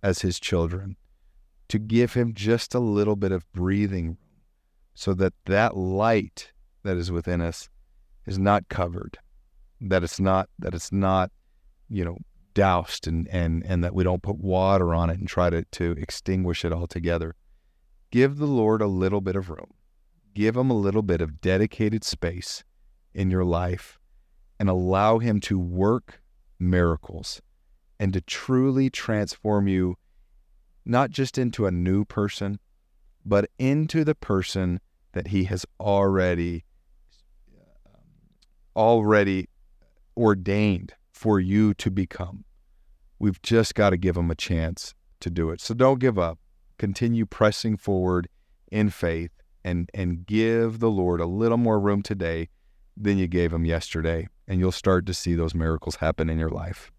as his children to give him just a little bit of breathing room so that that light that is within us is not covered that it's not that it's not you know doused and and and that we don't put water on it and try to to extinguish it altogether. Give the lord a little bit of room. Give him a little bit of dedicated space in your life and allow Him to work miracles and to truly transform you, not just into a new person, but into the person that He has already um, already ordained for you to become. We've just got to give them a chance to do it. So don't give up. Continue pressing forward in faith and and give the Lord a little more room today than you gave him yesterday and you'll start to see those miracles happen in your life.